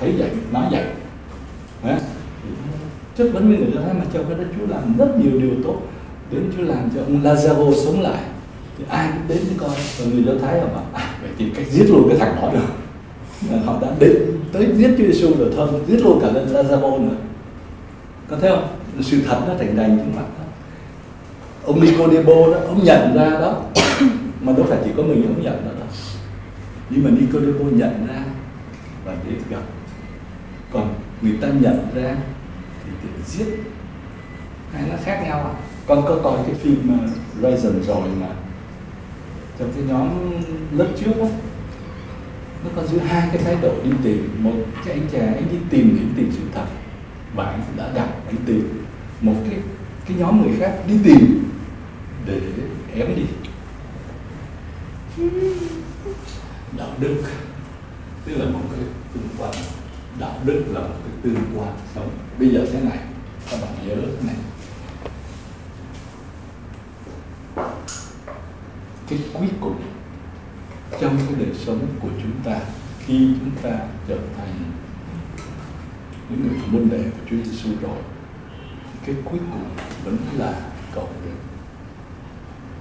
thấy vậy nói vậy Đấy chất vấn với người Do Thái mà trong cái đó Chúa làm rất nhiều điều tốt, đến Chúa làm cho ông Lazaro sống lại. Thì ai cũng đến với con và người Do Thái họ bảo à phải tìm cách giết luôn cái thằng đó được. Họ đã đến tới giết Chúa Giêsu rồi, thôi, giết luôn cả Lazaro nữa. Có thấy không? Sự thật nó thành đành trước mặt đó. Ông Nicodemo đó, ông nhận ra đó. Mà đâu phải chỉ có mình ông nhận ra đó nhưng mà Nicodemo nhận ra và đến gặp. Còn người ta nhận ra giết. Hai nó khác nhau à? Con có coi cái phim uh, Raisin rồi mà trong cái nhóm lớp trước á nó có giữa hai cái thái độ đi tìm. Một cái anh chàng anh đi tìm để tìm sự thật. Và anh đã đặt anh tìm. Một cái cái nhóm người khác đi tìm để ém đi. Đạo đức. Tức là một cái tương quan. Đạo đức là một cái tương quan sống. Bây giờ thế này các bạn nhớ này. Cái cuối cùng trong cái đời sống của chúng ta khi chúng ta trở thành những người môn đệ của Chúa Giêsu rồi, cái cuối cùng vẫn là cầu nguyện.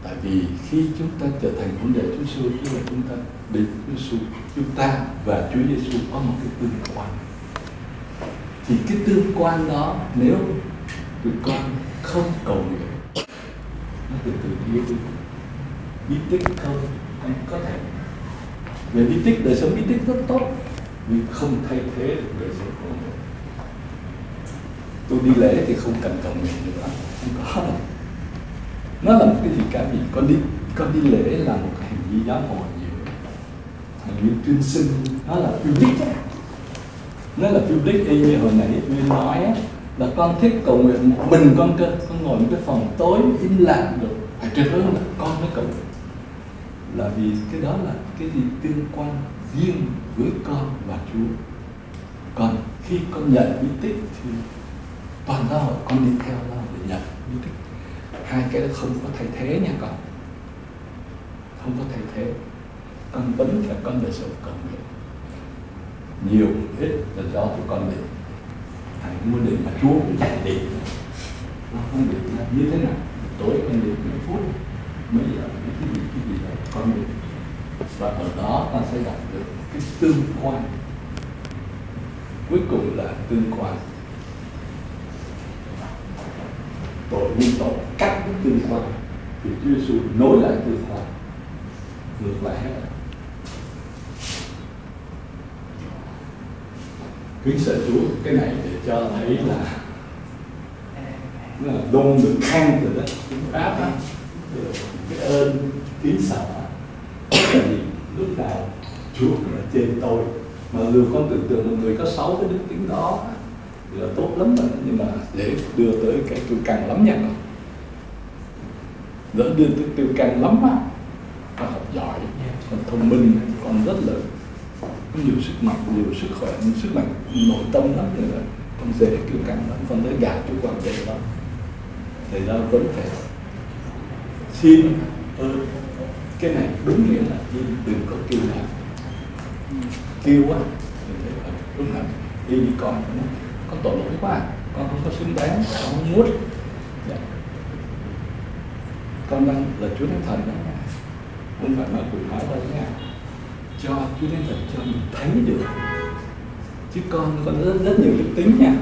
Tại vì khi chúng ta trở thành môn đệ Chúa Giêsu tức là chúng ta đến Chúa Giêsu chúng ta và Chúa Giêsu có một cái tương quan thì cái tương quan đó, nếu tụi con không cầu nguyện, nó từ từ đi bí tích không anh có thể. Về bí tích, đời sống bí tích rất tốt, nhưng không thay thế được đời sống của mình. Tôi đi lễ thì không cần cầu nguyện nữa, không có. Đâu nó là một cái gì cả, vì con đi con đi lễ là một cái hành vi giáo hội nhiều. Hành vi tuyên sinh nó là public tích nó là public y như hồi nãy Nguyên nói là con thích cầu nguyện một mình con cơ, con ngồi một cái phòng tối im lặng được. Phải tuyệt đối là con mới cầu nguyện. Là vì cái đó là cái gì? Tương quan riêng với con và Chúa. Còn khi con nhận bí tích thì toàn xã hội con đi theo nó để nhận bí tích. Hai cái đó không có thay thế nha con. Không có thay thế. Con vẫn phải con đời sống cầu nguyện nhiều ít là do tụi con định thành muốn định mà Chúa cũng chạy định nó không định là như thế nào. Tối con định mấy phút, mấy giờ cái gì cái gì đó con định và ở đó ta sẽ gặp được cái tương quan. Cuối cùng là tương quan. Tội nguyên tội cắt cái tương quan. Thì Chúa Giêsu nối lại tương quan. Ngược lại hết. Kính sợ Chúa. Cái này để cho thấy là nó là đôn được khen từ đó. Tiếng pháp á. Cái ơn, kính sợ là gì lúc nào Chúa cũng là trên tôi. Mà dù con tưởng tượng một người có sáu cái đức tính đó thì là tốt lắm rồi. Nhưng mà để đưa tới cái tiêu càng lắm nha. Đỡ đưa tới tiêu càng lắm á con học giỏi con thông minh con rất là nhiều sức mạnh, nhiều sức khỏe nhiều sức mạnh nội tâm lắm rồi đó con dễ kêu căng lắm, con tới gạt chú quan dễ lắm thì ra vẫn phải xin. Ơn cái này đúng nghĩa là đừng có kêu là kêu quá đúng là đi đi con con tội lỗi quá, con không có xứng đáng, con không muốn. Dạ. con đang là chúa thánh thần đó không phải nói quỷ nói đâu nha cho chúa thánh thần cho mình thấy được. Chứ con có rất, rất nhiều đức tính nha.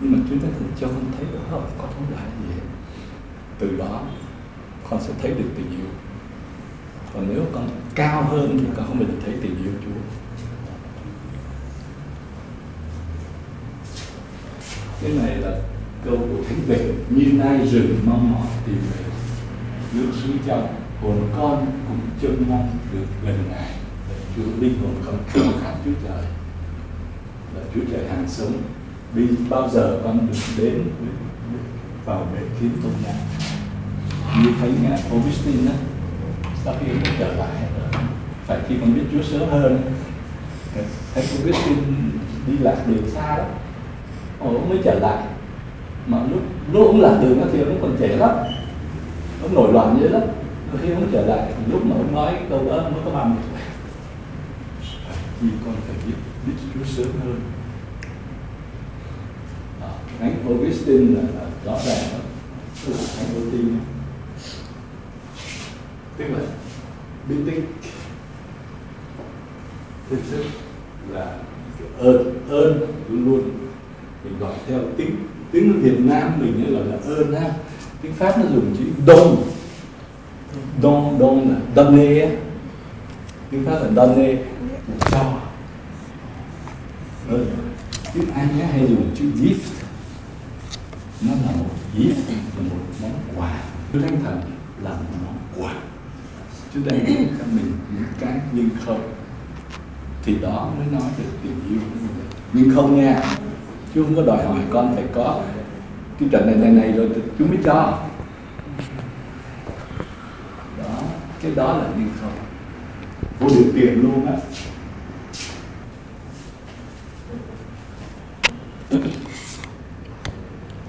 Nhưng mà chúa thánh thần cho con thấy được không con không là gì hết. Từ đó con sẽ thấy được tình yêu. Còn nếu con cao hơn thì con không bao giờ thấy tình yêu Chúa. Cái này là câu của thánh vệ. Như nay rừng mong mỏi tìm về nước suối trong hồn con cũng trông mong được gần ngài Chúa linh hồn con khao khát Chúa trời. Là Chúa trời hàng sống vì bao giờ con được đến vào bể kiến tôn nhà như thấy ngài Augustine đó, sau khi ông trở lại, phải khi con biết Chúa sớm hơn thấy Augustine đi lạc đường xa đó, ông mới trở lại. Mà lúc lúc ông lạc đường thì ông còn trẻ lắm, ông nổi loạn dữ lắm. Khi ông trở lại, lúc mà ông nói câu đó mới có bằng thì con phải biết biết Chúa sớm hơn. À, Thánh Augustine là, là rõ ràng đó. Tức là Thánh Augustine. Tức là biết tích. Thực sự là ơn ơn luôn luôn mình gọi theo tiếng tiếng Việt Nam mình gọi là ơn ha. Tiếng Pháp nó dùng chữ don don don là donne tiếng Pháp là donner cho ừ. tiếng anh á, hay dùng chữ gift. Nó là một gift là một món quà. Chúa Thánh Thần là một món quà. Chúa đang cho mình những cái nhưng không. Thì đó mới nói được tình yêu nhưng không nha Chúa không có đòi hỏi con phải có. Cái trận này này này rồi chú Chúa mới cho. Đó cái đó là nhưng không. Vô điều kiện luôn á.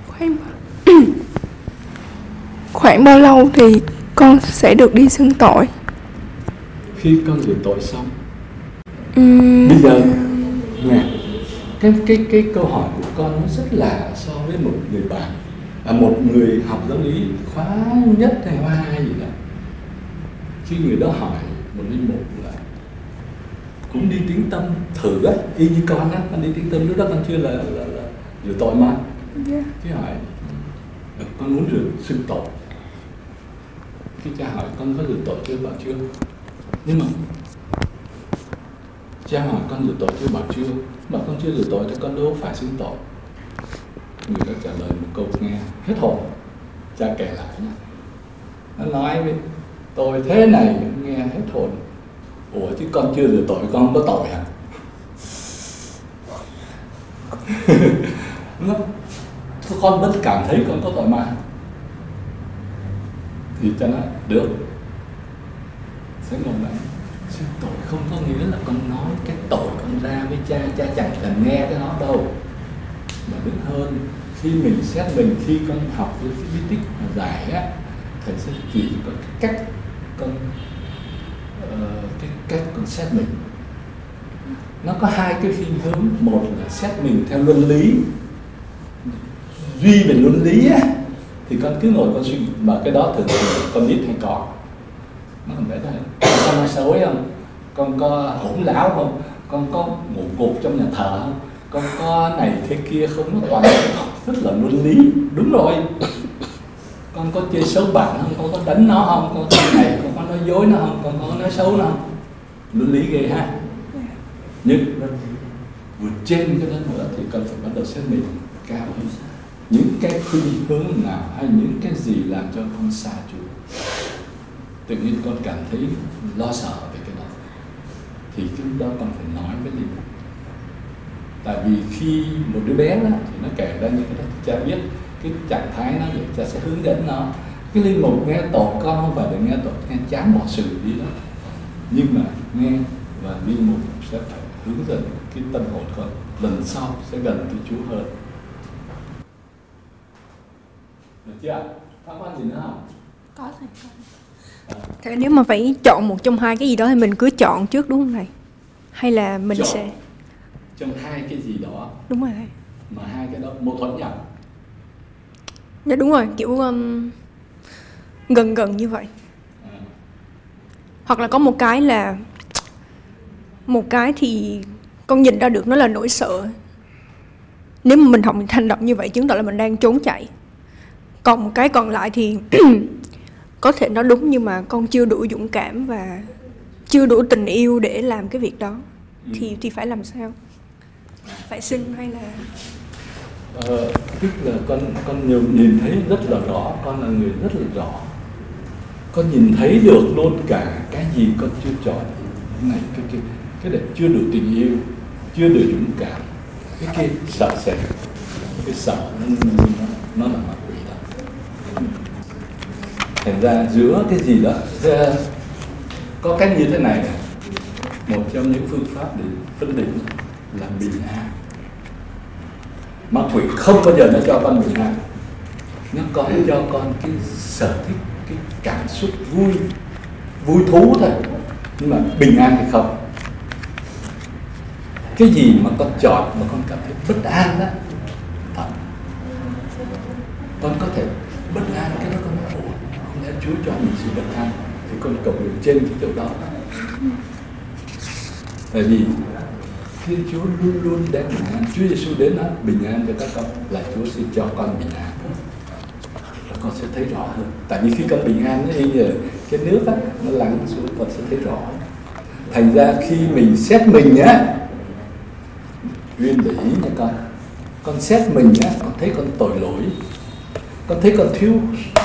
Khoảng khoảng bao lâu thì con sẽ được đi xưng tội? Khi con rửa tội xong. Ừm, bây giờ nè cái cái cái câu hỏi của con nó rất là so với một người bạn. À, một người học giáo lý khóa nhất hay khóa hai gì đó. Khi người đó hỏi một linh mục là cũng đi tiếng tâm thử á? Y như con á con đi tiếng tâm lúc đó con chưa là là, rửa tội mà. Dạ. cái hỏi "Ờ, con muốn rửa xưng tội. Cái cha hỏi con có rửa tội chưa bảo chưa? Nhưng mà cha hỏi con rửa tội chưa bảo chưa? Bảo con chưa rửa tội thì con đâu phải xưng tội. Người đó trả lời một câu nghe hết hồn. Cha kể lại nó nói với tôi thế này nghe hết hồn. Ủa chứ con chưa rửa tội con có tội hả? nó con vẫn cảm thấy con có tội mà. Thì cha nói được. Sẽ ngồi lại. Xin tội không có nghĩa là con nói cái tội con ra với cha cha chẳng cần nghe cái nó đâu. Mà đứng hơn khi mình xét mình khi con học với cái bí tích mà giải á thầy sẽ chỉ có cái cách con uh, cái cách con xét mình. Nó có hai cái khuynh hướng. Một là xét mình theo luân lý duy về luân lý á, thì con cứ ngồi con suy, mà cái đó thường thường con biết hay có. Nó không phải thôi con nói xấu không? Con có hỗn láo không? Con có ngủ gục trong nhà thờ không? Con có này thế kia không? Nó toàn rất là luân lý. Đúng rồi. Con có chơi xấu bạn không? Con có đánh nó không? Con có này, con có nói dối nó không? Con có nói xấu nó không? Luân lý ghê ha. Nhưng vượt trên cái đó nữa thì cần phải bắt đầu xét mình cao hơn những cái khuynh hướng nào hay những cái gì làm cho con xa Chúa? Tự nhiên con cảm thấy lo sợ về cái đó. Thì cái đó con phải nói với linh. Mục tại vì khi một đứa bé đó, thì nó kể ra những cái đó cha biết cái trạng thái nó vậy cha sẽ hướng dẫn nó. Cái linh mục nghe tội con không phải để nghe tội nghe chán bỏ sự đi đó. Nhưng mà nghe và linh mục sẽ phải hướng dẫn cái tâm hồn con lần sau sẽ gần với Chúa hơn được chưa thắc mắc gì nữa không? Có thầy có thế nếu mà phải chọn một trong hai cái gì đó thì mình cứ chọn trước đúng không thầy? Hay là mình Chọn. sẽ trong hai cái gì đó. Đúng rồi thầy. Mà hai cái đó mâu thuẫn nhau. Dạ đúng rồi kiểu um, gần gần như vậy. À, hoặc là có một cái là một cái thì con nhìn ra được nó là nỗi sợ. Nếu mà mình không hành động như vậy chứng tỏ là mình đang trốn chạy còn một cái còn lại thì có thể nó đúng nhưng mà con chưa đủ dũng cảm và chưa đủ tình yêu để làm cái việc đó. Thì thì phải làm sao? Phải xin hay là ờ, tức là con con nhiều nhìn thấy rất là rõ con là người rất là rõ. Con nhìn thấy được luôn cả cái gì con chưa chọn. Cái này cái kia cái này chưa đủ tình yêu chưa đủ dũng cảm. Cái kia sợ sệt cái sợ nó, nó, là đó thành ra giữa cái gì đó có cách như thế này này một trong những phương pháp để phân định là bình an ma quỷ không bao giờ nó cho con bình an nó có cho con cái sở thích, cái cảm xúc vui vui thú thôi. Nhưng mà bình an thì không. Cái gì mà con chọn mà con cảm thấy bất an đó thật con có thể bất an cái đó con nói ủa không lẽ Chúa cho mình sự bất an thì con cầu nguyện trên cái chỗ đó. Tại vì Thiên Chúa luôn luôn đem bình an Chúa Giêsu đến đó bình an cho các con là Chúa sẽ cho con bình an. Và con sẽ thấy rõ hơn. Tại vì khi con bình an nó y như cái nước á nó lắng xuống con sẽ thấy rõ. Thành ra khi mình xét mình á nguyên lý nha con. Con xét mình á, con thấy con tội lỗi. Con thấy con thiếu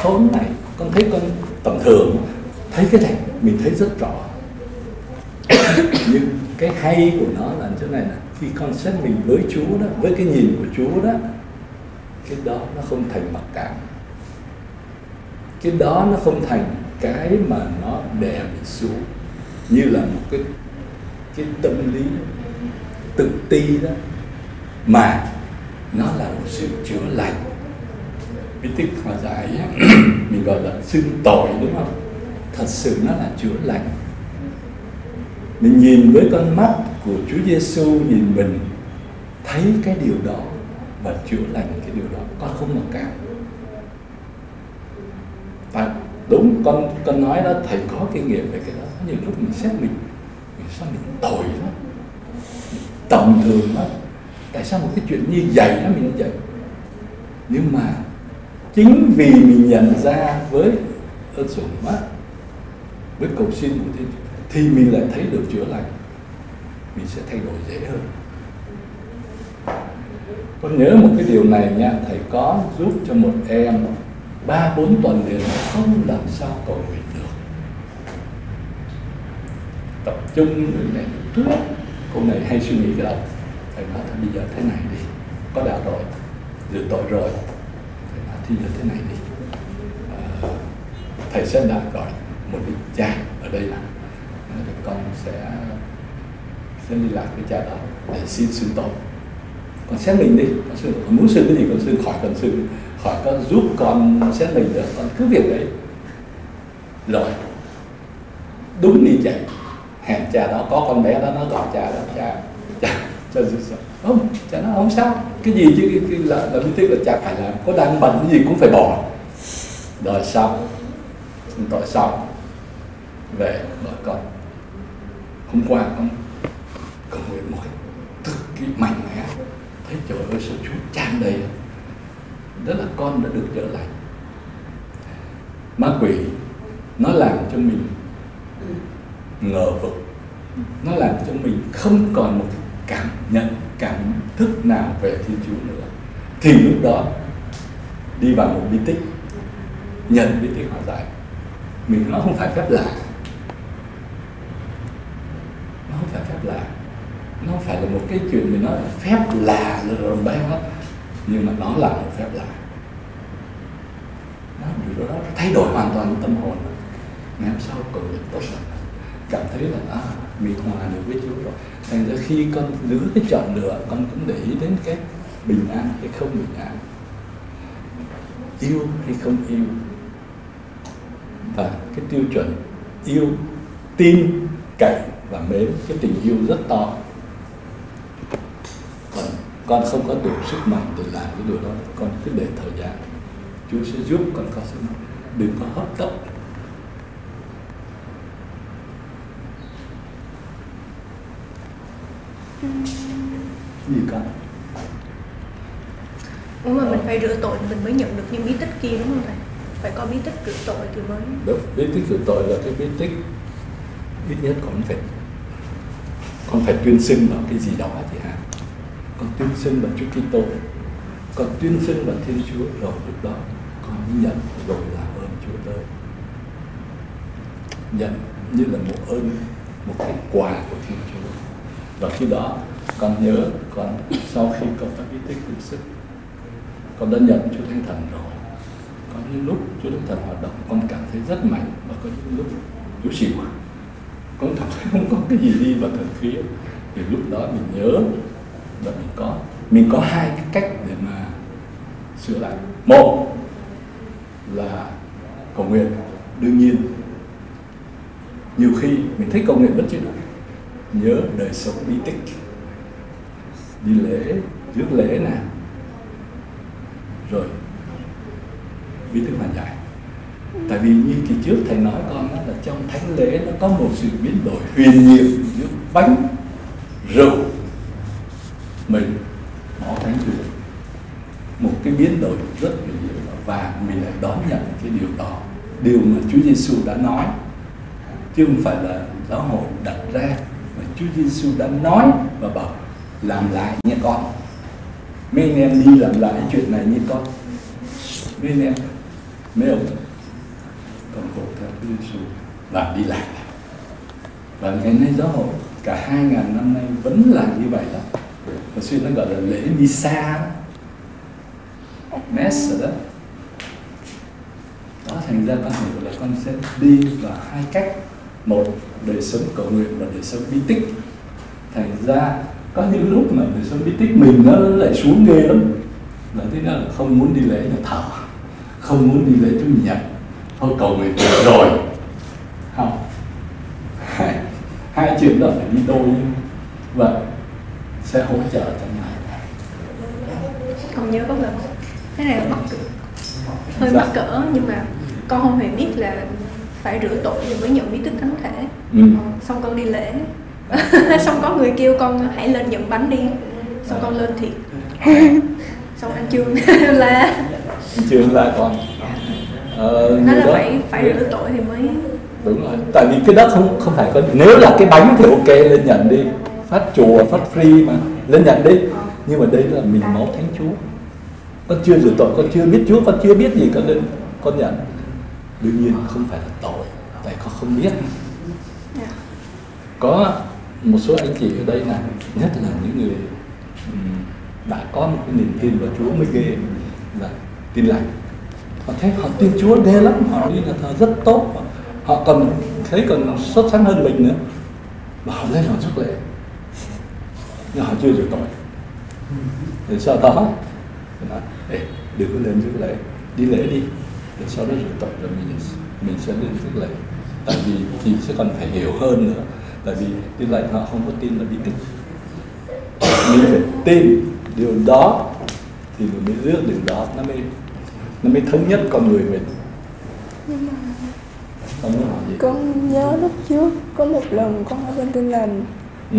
thốn này, Con thấy con tầm thường. Thấy cái này, mình thấy rất rõ. Nhưng cái hay của nó là chỗ này là Khi con xét mình với Chúa đó, Với cái nhìn của Chúa đó, Cái đó nó không thành mặc cảm. Cái đó nó không thành cái mà nó đè mình xuống. Như là một cái cái tâm lý tự ti đó, mà nó là một sự chữa lành bí tích hòa giải ấy, mình gọi là xưng tội đúng không? Thật sự nó là chữa lành. Mình nhìn với con mắt của Chúa Giêsu nhìn mình thấy cái điều đó và chữa lành cái điều đó con không mặc cảm. Và đúng con con nói đó thầy có kinh nghiệm về cái đó. Nhiều lúc mình xét mình vì sao mình tội đó tầm thường đó tại sao một cái chuyện như vậy nó mình như vậy nhưng mà chính vì mình nhận ra với ơn sủng á với cầu xin của thiên thì mình lại thấy được chữa lành. Mình sẽ thay đổi dễ hơn. Con nhớ một cái điều này nha. Thầy có giúp cho một em ba, bốn tuần liền không làm sao cầu nguyện được. Tập trung người này tuyết cô này hay suy nghĩ cái đó. Thầy nói, bây giờ thế này đi, có đạo rồi, dự tội rồi thì như thế này đi. À, thầy sẽ đã gọi một vị cha ở đây là con sẽ sẽ liên lạc với cha đó để xin xưng tội. Con xét mình đi con xưng con muốn xưng cái gì con xưng khỏi cần xưng khỏi có giúp con xét mình được con cứ việc đấy. Rồi đúng như vậy hẹn cha đó có con bé đó nó gọi cha đó cha cha cha sao không cha nó không sao. Cái gì chứ cái, cái là là bí tích là cha phải làm có đang bận cái gì cũng phải bỏ. Rồi xong xin tội xong về vợ con. Hôm qua con cầu nguyện một cái cực kỳ mạnh mẽ. Thấy trời ơi sự chúa tràn đầy. Đó là con đã được trở lại. Ma quỷ nó làm cho mình ngờ vực. Nó làm cho mình không còn một cảm nhận cảm thức nào về thiên chúa nữa thì lúc đó đi vào một bí tích nhận bí tích hòa giải. Mình nó không phải phép lạ. Nó không phải phép lạ. Nó không phải là một cái chuyện mình nói là phép lạ rồi bé hết. Nhưng mà nó là một phép lạ. Nó điều đó thay đổi hoàn toàn tâm hồn. Ngày hôm sau cầu nguyện tốt lắm cảm thấy là à, mình hòa được với Chúa rồi. Thành ra khi con giữ cái chọn lựa, con cũng để ý đến cái bình an hay không bình an. Yêu hay không yêu. Và cái tiêu chuẩn yêu, tin, cậy và mến, cái tình yêu rất to. Còn con không có đủ sức mạnh để làm cái điều đó. Con cứ để thời gian. Chúa sẽ giúp con có sức mạnh. Đừng có hấp tấp. Gì cả? Ủa mà mình phải rửa tội mình mới nhận được những bí tích kia đúng không thầy? Phải có bí tích rửa tội thì mới đúng bí tích rửa tội là cái bí tích ít nhất con phải con phải tuyên xưng vào cái gì đó thì hả? Con tuyên xưng vào Chúa Kitô con tuyên xưng vào Thiên Chúa rồi lúc đó con nhận rồi làm ơn Chúa tới. Nhận như là một ơn một cái quà của Thiên Chúa và khi đó, con nhớ con sau khi con có ý thức thực sức con đã nhận Chúa Thánh Thần rồi. Có những lúc Chúa Thánh Thần hoạt động, con cảm thấy rất mạnh và có những lúc Chúa xỉu con cảm thấy không có cái gì đi vào thần khí thì lúc đó mình nhớ và mình có mình có hai cái cách để mà sửa lại. Một là cầu nguyện. Đương nhiên, nhiều khi mình thấy cầu nguyện vẫn chưa được nhớ đời sống bí tích. Đi lễ, trước lễ nè. Rồi, bí tích hoàn giải. Tại vì như kỳ trước thầy nói con đó là trong thánh lễ nó có một sự biến đổi huyền nhiệm giữa bánh, rượu mình bỏ thánh rượu một cái biến đổi rất huyền nhiệm và mình lại đón nhận cái điều đó. Điều mà Chúa Giêsu đã nói, chứ không phải là giáo hội đặt ra Chúa Giêsu đã nói và bảo, làm lại như con. Mấy anh em đi làm lại chuyện này như con. Mấy anh em, mấy ông, con phục theo Chúa Giêsu và đi lại. Và ngày nay giáo hội, cả hai ngàn năm nay vẫn là như vậy đó. Và xuyên nó gọi là lễ misa. Mess rồi đó. Đó thành ra con hiểu là con sẽ đi vào hai cách một đời sống cầu nguyện và đời sống bí tích. Thành ra có những lúc mà đời sống bí tích mình nó lại xuống ghê lắm. Là thế nào là không muốn đi lễ nhà thờ không muốn đi lễ chủ nhật. Thôi cầu nguyện rồi. Không. Hai, hai chuyện đó phải đi đôi và sẽ hỗ trợ trong này còn nhớ có lần cái này là mắc hơi Dạ. mắc cỡ nhưng mà con không hề biết là phải rửa tội rồi mới nhận bí tích thánh thể. Ừ. xong con đi lễ. Xong có người kêu con hãy lên nhận bánh đi. Xong con lên thiệt. Xong anh trương la. Chưa là còn ờ, nói người là đó- phải phải rửa tội thì mới đúng rồi. Tại vì cái đó không không phải có nếu là cái bánh thì ok lên nhận đi. Phát chùa phát free mà. Lên nhận đi. Nhưng mà đây là mình máu thánh chúa. Con chưa rửa tội con chưa biết chúa con chưa biết gì con lên con nhận đương nhiên không phải là tội tại con không biết. Dạ. có một số anh chị ở đây này nhất là những người đã có một cái niềm tin vào Chúa mới ghê là tin lành. Họ thấy họ tin Chúa ghê lắm họ đi nhà thờ rất tốt. Họ- còn thấy còn xuất sắc hơn mình nữa. Mà họ lên họ rước lễ nhưng họ chưa rửa tội. Thì sau đó Ê, đừng có lên rước lễ đi lễ đi sau đó rửa tội rồi mình mình sẽ lên rước lễ tại vì chị sẽ còn phải hiểu hơn nữa. Tại vì tin lành họ không có tin là bí tích mình phải tin điều đó thì mình mới rước điều đó. Nó mới nó mới thống nhất con người mình. Muốn hỏi gì? Con nhớ lúc trước có một lần con ở bên tin lành. Ừ.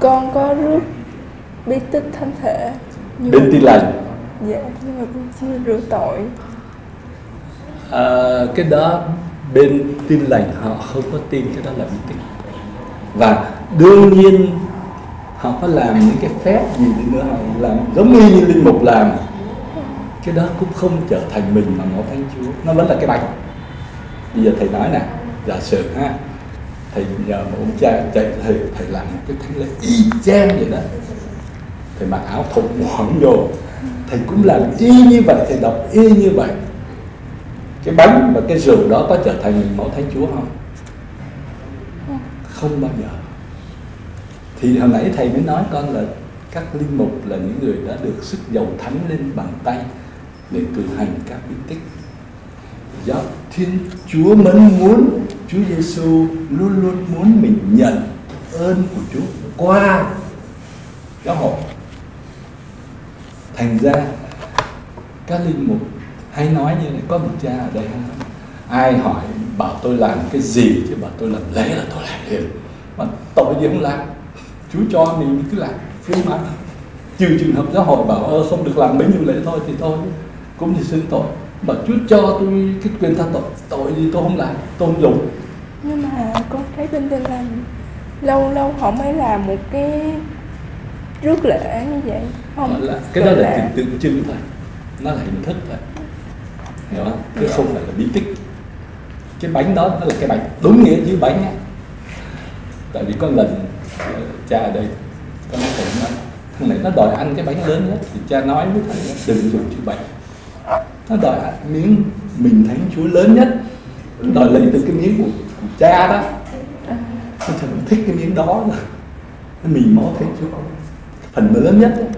con có rước bí tích thánh thể. Nhưng bên mà- tin lành. Dạ nhưng mà con chưa rửa tội à, cái đó bên tin lành họ không có tin cái đó là bí tích. Và đương nhiên họ có làm những cái phép gì đi nữa họ làm giống y như linh mục làm. Cái đó cũng không trở thành mình mà ngõ thánh chúa. Nó vẫn là cái bánh bây giờ thầy nói nè giả sử ha thầy nhờ một ông cha chạy thầy thầy làm một cái thánh lễ y chang vậy đó. Thầy mặc áo thụng hoảng vô thầy cũng làm y như vậy thầy đọc y như vậy cái bánh và cái rượu đó có trở thành mẫu máu thánh chúa không? Không bao giờ. Thì hồi nãy thầy mới nói con là các linh mục là những người đã được sức dầu thánh lên bằng tay để cử hành các bí tích. Do Thiên Chúa mến muốn, Chúa Giêsu luôn luôn muốn mình nhận ơn của Chúa qua giáo hội. Thành ra, các linh mục hay nói như này có một cha ở đây ai hỏi bảo tôi làm cái gì chứ? Bảo tôi làm lễ là tôi làm liền. Mà tội gì không làm? Chúa cho mình cứ làm free mà trừ trường hợp giáo hội bảo ơ không được làm bấy nhiêu lễ thôi thì thôi. Cũng như xưng tội. Bảo Chúa cho tôi cái quyền tha tội. Tội gì tôi không làm tôi không dùng. Nhưng mà con thấy bên tin lành lâu lâu họ mới làm một cái rước lễ như vậy. Không là, cái đó là tượng tượng trưng thôi. Nó là hình thức thôi hiểu không? Chứ không phải là bí tích. Cái bánh đó nó là cái bánh đúng nghĩa dưới bánh ấy. tại vì có lần ờ, cha ở đây con nói thầy nó thằng này nó đòi ăn cái bánh lớn nhất. Thì cha nói với thầy đừng dùng chữ bánh. Nó đòi ăn miếng mình thánh chúa lớn nhất. Đòi lấy từ cái miếng của, của cha đó. Nó thầy thích cái miếng đó rồi mình máu thánh chúa. Phần lớn nhất ấy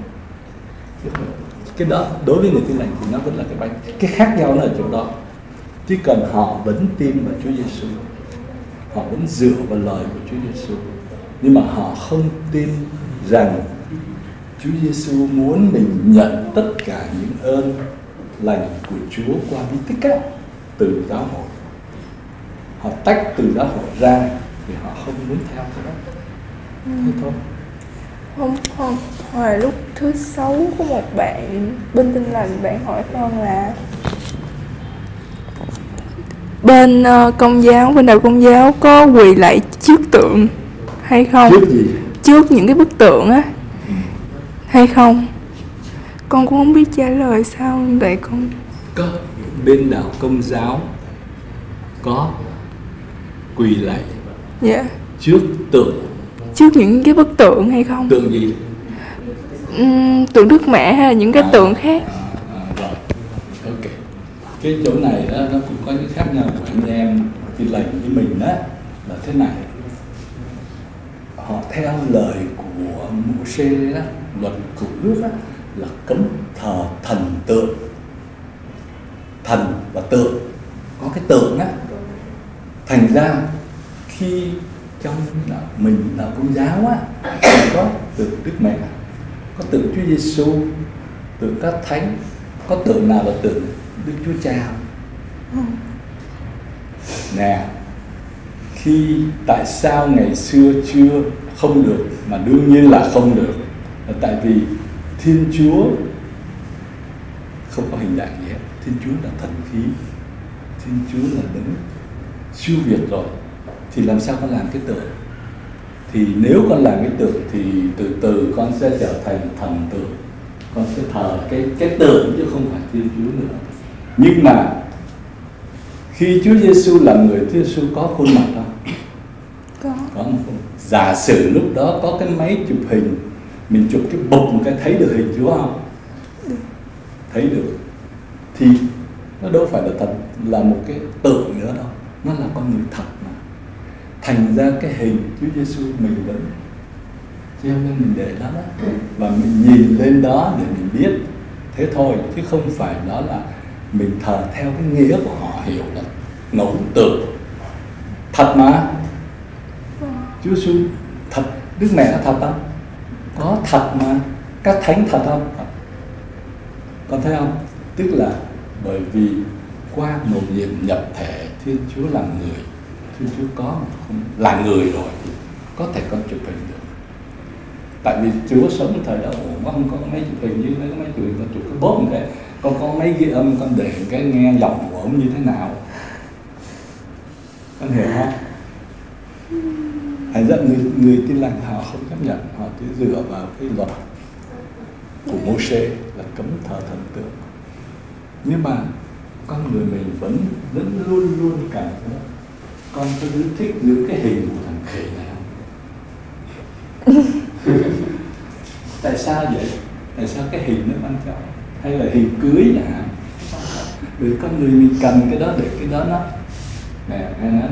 cái đó đối với người tin lành thì nó vẫn là cái bánh. Cái khác nhau là chỗ đó. Chỉ cần họ vẫn tin vào Chúa Giêsu họ vẫn dựa vào lời của Chúa Giêsu nhưng mà họ không tin rằng Chúa Giêsu muốn mình nhận tất cả những ơn lành của Chúa qua bí tích á, từ giáo hội. Họ tách từ giáo hội ra thì họ không muốn theo cái đó. Thế thôi không không. Hồi lúc thứ sáu có một bạn bên tin lành bạn hỏi con là bên ờ, công giáo bên đạo công giáo có quỳ lại trước tượng hay không? Trước gì? Trước những cái bức tượng á. Hay không? Con cũng không biết trả lời sao vậy con có bên đạo công giáo có quỳ lạy dạ. trước tượng trước những cái bức tượng hay không? Tượng gì? Ừm, tượng đức mẹ hay là những cái À. tượng khác? à, rồi. Ok. Cái chỗ này đó nó cũng có những khác nhau. Của anh em tin lành với mình đó là thế này. Họ theo lời của Moses đó luật của ước đó là cấm thờ thần tượng. Thần và tượng. Có cái tượng á thành ra khi trong đạo mình đạo công giáo á có tượng đức mẹ có tượng Chúa Giêsu tượng các thánh có tượng nào là tượng Đức Chúa Cha không? nè khi tại sao ngày xưa chưa không được mà đương nhiên là không được là tại vì Thiên Chúa không có hình dạng gì hết. Thiên Chúa là thần khí Thiên Chúa là đấng siêu việt rồi thì làm sao con làm cái tượng? Thì nếu con làm cái tượng thì từ từ con sẽ trở thành thần tượng. Con sẽ thờ cái cái tượng chứ không phải Thiên Chúa nữa. Nhưng mà khi Chúa Giêsu làm người Chúa Giêsu có khuôn mặt không có. có một khuôn giả sử lúc đó có cái máy chụp hình mình chụp cái bục một cái thấy được hình Chúa không? Thấy được. Thì nó đâu phải là thật là một cái tượng nữa đâu. Nó là con người thật thành ra cái hình Chúa Giêsu mình vẫn treo lên mình để đó đó. Và mình nhìn lên đó để mình biết. Thế thôi, chứ không phải đó là mình thờ theo cái nghĩa của họ hiểu là ngẫu tượng thật mà. Chúa Giêsu thật. Đức Mẹ nó thật không? Có thật mà. Các thánh thật không? Con thấy không? Tức là bởi vì qua một nhiệm nhập thể, Thiên Chúa làm người Thiên Chúa có mà không là người rồi thì có thể con chụp hình được. Tại vì Chúa sống thời đó ủa không có mấy chụp hình như mấy mấy chụp hình con chụp cái bóp cái con có mấy ghi âm con để cái nghe giọng của ông như thế nào. Con hiểu không? Thành dẫn người, người tin lành họ không chấp nhận họ chỉ dựa vào cái luật của Môsê là cấm thờ thần tượng. Nhưng mà con người mình vẫn vẫn luôn luôn cảm thấy con đứa thích những cái hình của thằng khỉ này. Tại sao vậy? Tại sao cái hình nó quan trọng? Hay là hình cưới hạn vì con người mình cần cái đó để cái đó nó nè nói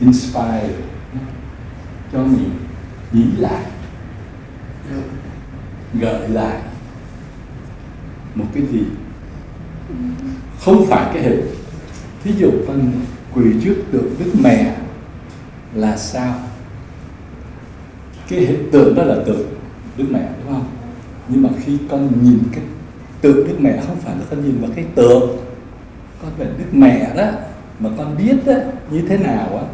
inspire cho mình nghĩ lại gợi lại một cái gì. Không phải cái hình. Thí dụ con quỳ trước tượng đức mẹ là sao? Cái hiện tượng đó là tượng đức mẹ, đúng không? Nhưng mà khi con nhìn cái tượng đức mẹ, không phải là con nhìn vào cái tượng con về đức mẹ đó, mà con biết đó, như thế nào á,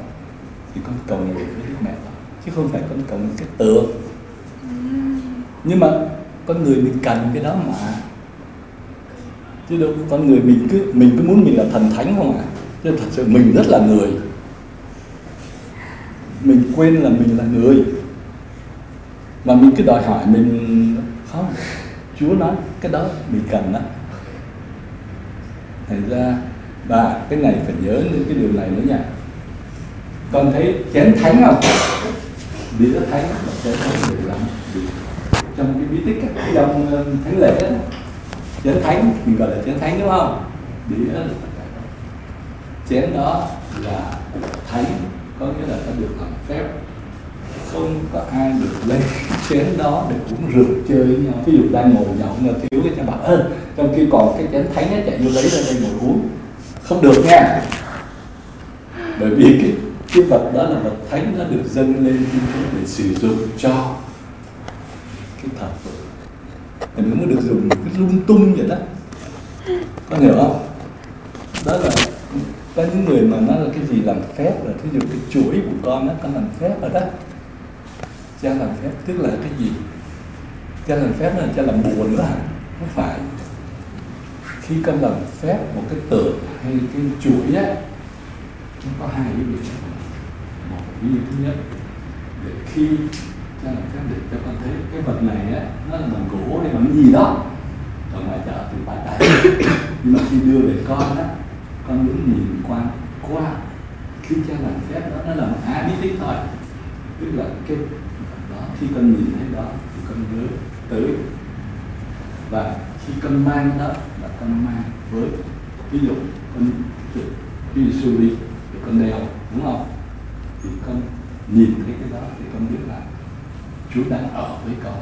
thì con cầu nguyện với đức mẹ đó chứ không phải con cầu nguyện cái tượng. Nhưng mà con người mình cần cái đó mà. Chứ đâu, con người mình cứ mình cứ muốn mình là thần thánh không à chứ thật sự mình rất là người. Mình quên là mình là người. Mà mình cứ đòi hỏi mình không Chúa nói cái đó mình cần đó. Thành ra và cái này phải nhớ những cái điều này nữa nha. Con thấy chén thánh không? Đĩa thánh chén thánh nhiều lắm. Trong cái bí tích trong ờ, thánh lễ đó, chén thánh mình gọi là chén thánh đúng không? Đĩa chén đó là thánh có nghĩa là nó được làm phép. Không có ai được lấy chén đó để uống rượu chơi với nhau. Ví dụ đang ngồi nhậu mà thiếu cái cho bảo ơi trong khi còn cái chén thánh ấy chạy vô lấy ra đây ngồi uống. Không được nha. Bởi vì cái cái vật đó là vật thánh nó được dâng lên Thiên Chúa để sử dụng cho cái thờ phượng. Thì nó có được dùng cái lung tung vậy đó. Có hiểu không? Đó là có những người mà nói là cái gì làm phép là thí dụ cái chuỗi của con nó con làm phép rồi đó. Cha làm phép, tức là cái gì? Cha làm phép là cha làm bùa nữa hả? Không phải. Khi con làm phép một cái tượng hay cái chuỗi á, nó có hai cái việc một ví dụ thứ nhất, để khi cha làm phép để cho con thấy cái vật này á, nó là bằng gỗ hay bằng gì đó. Ở ngoài chợ thì bán tại nhưng mà khi đưa về con á con muốn nhìn qua qua. Khi cha làm phép đó, nó là một á biết tích thôi. Tức là cái đó, khi con nhìn thấy đó, thì con nhớ tới. Và khi con mang đó, là con mang với, ví dụ con ví dụ su đi thì con đeo đúng không? Thì con nhìn thấy cái đó thì con biết là Chúa đang ở với con.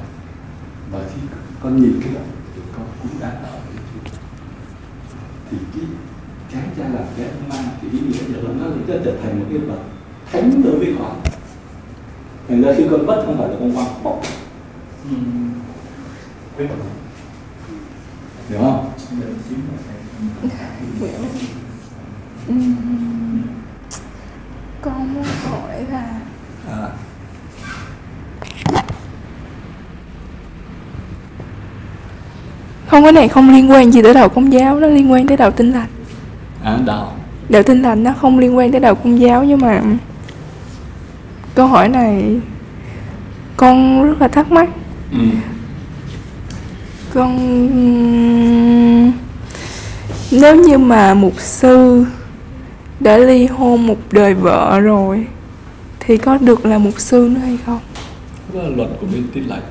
Và khi con nhìn cái đó thì con cũng đang ở với Chúa. Thì cái cái cha làm phép mang cái ý nghĩa giờ nó sẽ trở thành một cái vật thánh đối với con thành ra khi con mất không phải là con quăng bọc. Hiểu không? Con muốn hỏi là à, không cái này không liên quan gì tới đạo công giáo nó liên quan tới đạo tinh lành à đạo đạo tinh lành nó không liên quan tới đạo công giáo nhưng mà câu hỏi này con rất là thắc mắc. Ừ. con nếu như mà mục sư đã ly hôn một đời vợ rồi thì có được là mục sư nữa hay không? Đó là luật của bên tin lành.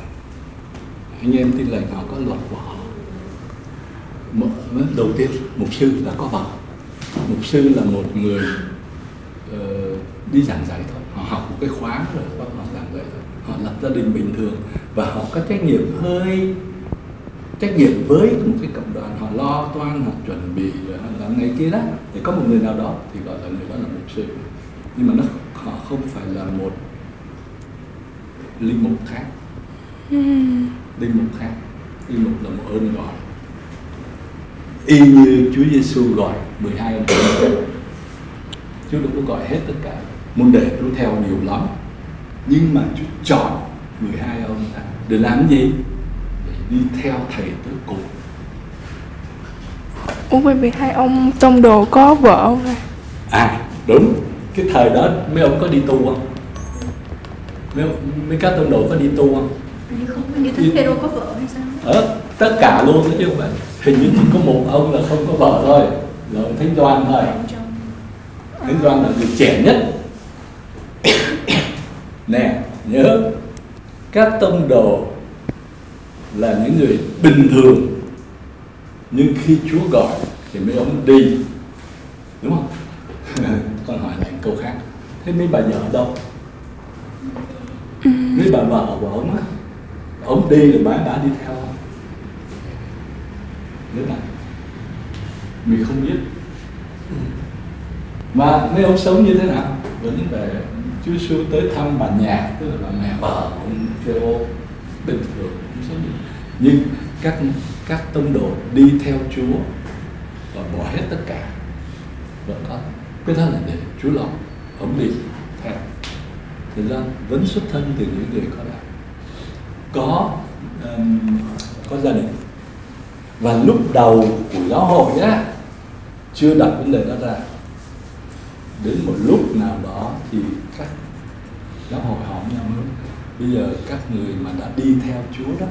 Anh em tin lành họ có luật của họ. Đầu tiên mục sư là có vợ mục sư là một người ờ, đi giảng dạy thôi. Họ học một cái khóa rồi bắt họ giảng dạy thôi. Họ lập gia đình bình thường và họ có trách nhiệm hơi trách nhiệm với một cái cộng đoàn. Họ lo toan họ chuẩn bị rồi họ làm này kia đó. Thì có một người nào đó thì gọi là người đó là mục sư. Nhưng mà nó họ không phải là một linh mục khác. Ừm. linh mục khác. Linh mục là một ơn gọi y như Chúa Giêsu gọi 12 ông thầy Chúa đâu có gọi hết tất cả môn đệ Chúa theo nhiều lắm. Nhưng mà Chúa chọn 12 ông ta để làm gì? Để đi theo thầy tới cùng. Ủa vì hai ông tông đồ có vợ không à? à đúng. Cái thời đó mấy ông có đi tu không? Mấy, mấy các tông đồ có đi tu không? Không như thánh Phêrô có vợ hay sao? Ờ, tất cả luôn đó chứ không phải hình như chỉ có một ông là không có vợ thôi là ông thánh doan thôi. Thánh doan. Là người trẻ nhất. Nè nhớ các tông đồ là những người bình thường. Nhưng khi chúa gọi thì mấy ông đi. Đúng không? Con hỏi lại câu khác. Thế mấy bà vợ đâu? Mấy bà vợ của ông á ông đi rồi bà bà đi theo không nữa này. Mình không biết. Mà mấy ông sống như thế nào? Vẫn về Chúa Giêsu tới thăm bà nhà tức là bà mẹ vợ ông Phêrô bình thường cũng sống như nhưng các các tông đồ đi theo Chúa và bỏ hết tất cả vẫn có. Cái đó là để Chúa lòng ông đi theo. Thì ra vẫn xuất thân từ những người có đạo. Có um, có gia đình và lúc đầu của giáo hội á chưa đặt vấn đề đó ra. Đến một lúc nào đó thì các giáo hội họ nhau nói, bây giờ các người mà đã đi theo Chúa đó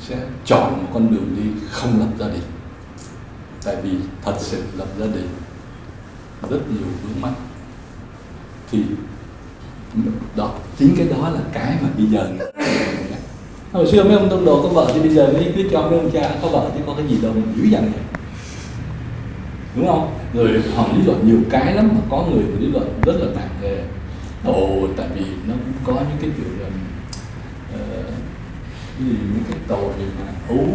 sẽ chọn một con đường đi không lập gia đình. Tại vì thật sự lập gia đình rất nhiều vướng mắt thì đó chính cái đó là cái mà bây giờ hồi xưa mấy ông tông đồ có vợ thì bây giờ mới cứ cho mấy ông cha có vợ chứ có cái gì đâu mà dữ dằn. Vậy đúng không? Rồi họ lý luận nhiều cái lắm mà có người lý luận rất là nặng về ồ tại vì nó cũng có những cái kiểu là uh, cái gì những cái tội mà ấu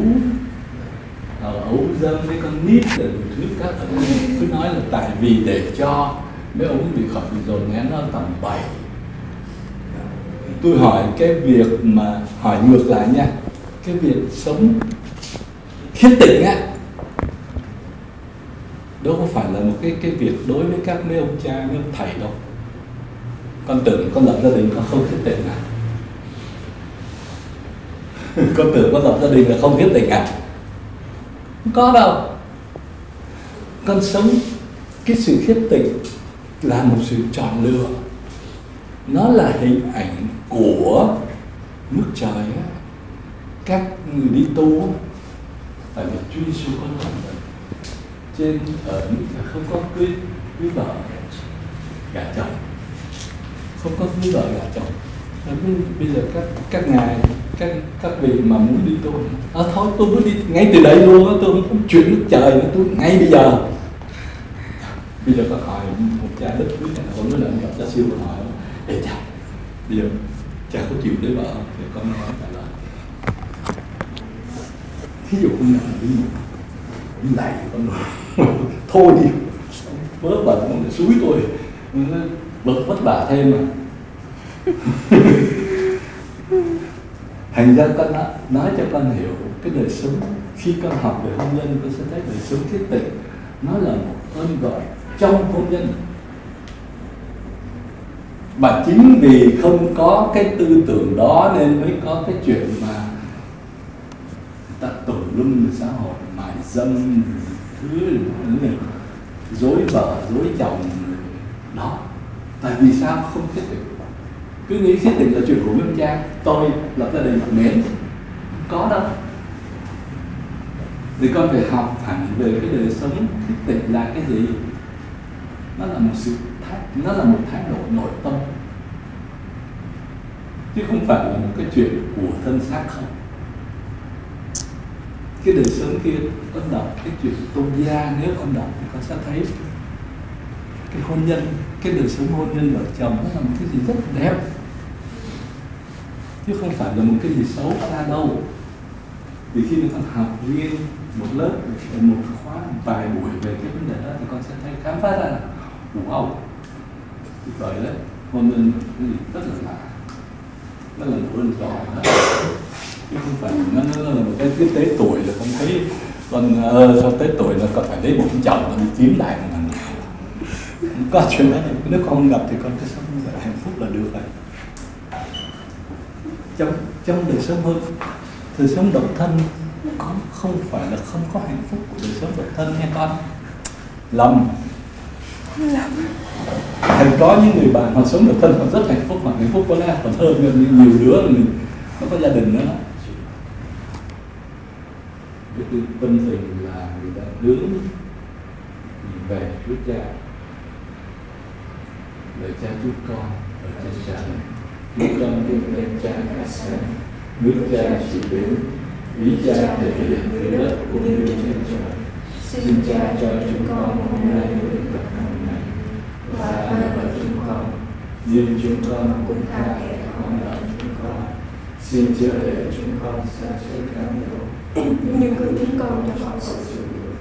ờ, ấu dâm với con nít là thứ các ông cứ nói là tại vì để cho mấy ông bị khỏi bị dồn nén nó tầm bảy tôi hỏi cái việc mà, hỏi ngược lại nha, cái việc sống khiết tịnh á, đó có phải là một cái cái việc đối với các mấy ông cha, mấy ông thầy đâu. Con tưởng con lập gia đình con không khiết tịnh à? Con tưởng con lập gia đình là không khiết tịnh à? Không có đâu. Con sống cái sự khiết tịnh là một sự chọn lựa nó là hình ảnh của nước trời á. Các người đi tu á tại vì Chúa Giêsu có nói trên ở nước trời không có cưới cưới vợ gả chồng. Không có cưới vợ gả chồng. Bây- bây giờ các các ngài các các vị mà muốn đi tu à, thôi tôi muốn đi ngay từ đây luôn á tôi không chuyển nước trời nữa tôi ngay bây giờ. Bây giờ có hỏi một cha đức quý này có nói là gặp cha siêu hỏi để cha bây giờ cha có chịu lấy vợ không? thì con nói trả lời. Thí dụ con nhận ví dụ đi này con nói, thôi đi bớt bận con để suối tôi. Bực vất vả thêm mà. Thành ra con đã nói cho con hiểu cái đời sống. Khi con học về hôn nhân, con sẽ thấy đời sống thiết tịch nó là một ơn gọi trong hôn nhân mà chính vì không có cái tư tưởng đó nên mới có cái chuyện mà người ta tổn lung xã hội mại dâm thứ này, dối vợ dối chồng đó. Tại vì sao? Không thiết định cứ nghĩ thiết định là chuyện của minh cha tôi lập gia đình mến. Không có đâu. Thì con phải học hẳn về cái đời sống thiết định là cái gì? Nó là một sự nó là một thái độ nội tâm. Chứ không phải là một cái chuyện của thân xác không. Cái đời sống kia con đọc, cái chuyện tôn gia, nếu con đọc thì con sẽ thấy cái hôn nhân, cái đời sống hôn nhân vợ chồng nó là một cái gì rất đẹp. Chứ không phải là một cái gì xấu xa đâu. Vì khi con học riêng một lớp, một khóa, một vài buổi về cái vấn đề đó thì con sẽ thấy khám phá ra là, wow tuyệt vời đấy hôn nhân cái gì? Rất là lạ. Nó là của anh giỏi đó chứ không phải nó, nó là một cái cái tế tuổi là không thấy con ờ, sau tế tuổi là con phải lấy một cái chồng nó đi lại một thằng nào có chuyện đó nếu con không gặp thì con cứ sống như vậy hạnh phúc là được rồi. Trong trong đời sống hơn đời sống độc thân có không phải là không có hạnh phúc của đời sống độc thân nha con? Lầm thành có những người bạn họ sống độc thân, họ rất hạnh phúc, họ hạnh phúc có lẽ còn hơn nhiều đứa mình nó có gia đình nữa. Cái tư tâm tình là người ta hướng về Chúa Cha. Lời cha chúng con ở trên trời chúng con tin tên cha cả sáng nước cha chỉ đến, ý cha thể hiện dưới đất cũng như trên trời. Xin cha cho chúng con hôm nay được tập hàng và ma của chúng con. Nhưng chúng con cũng tha kẻ thắng lỡ chúng con xin chữa để chúng con xa trước cám dỗ nhưng cứ chúng con cho họ sự. Sự được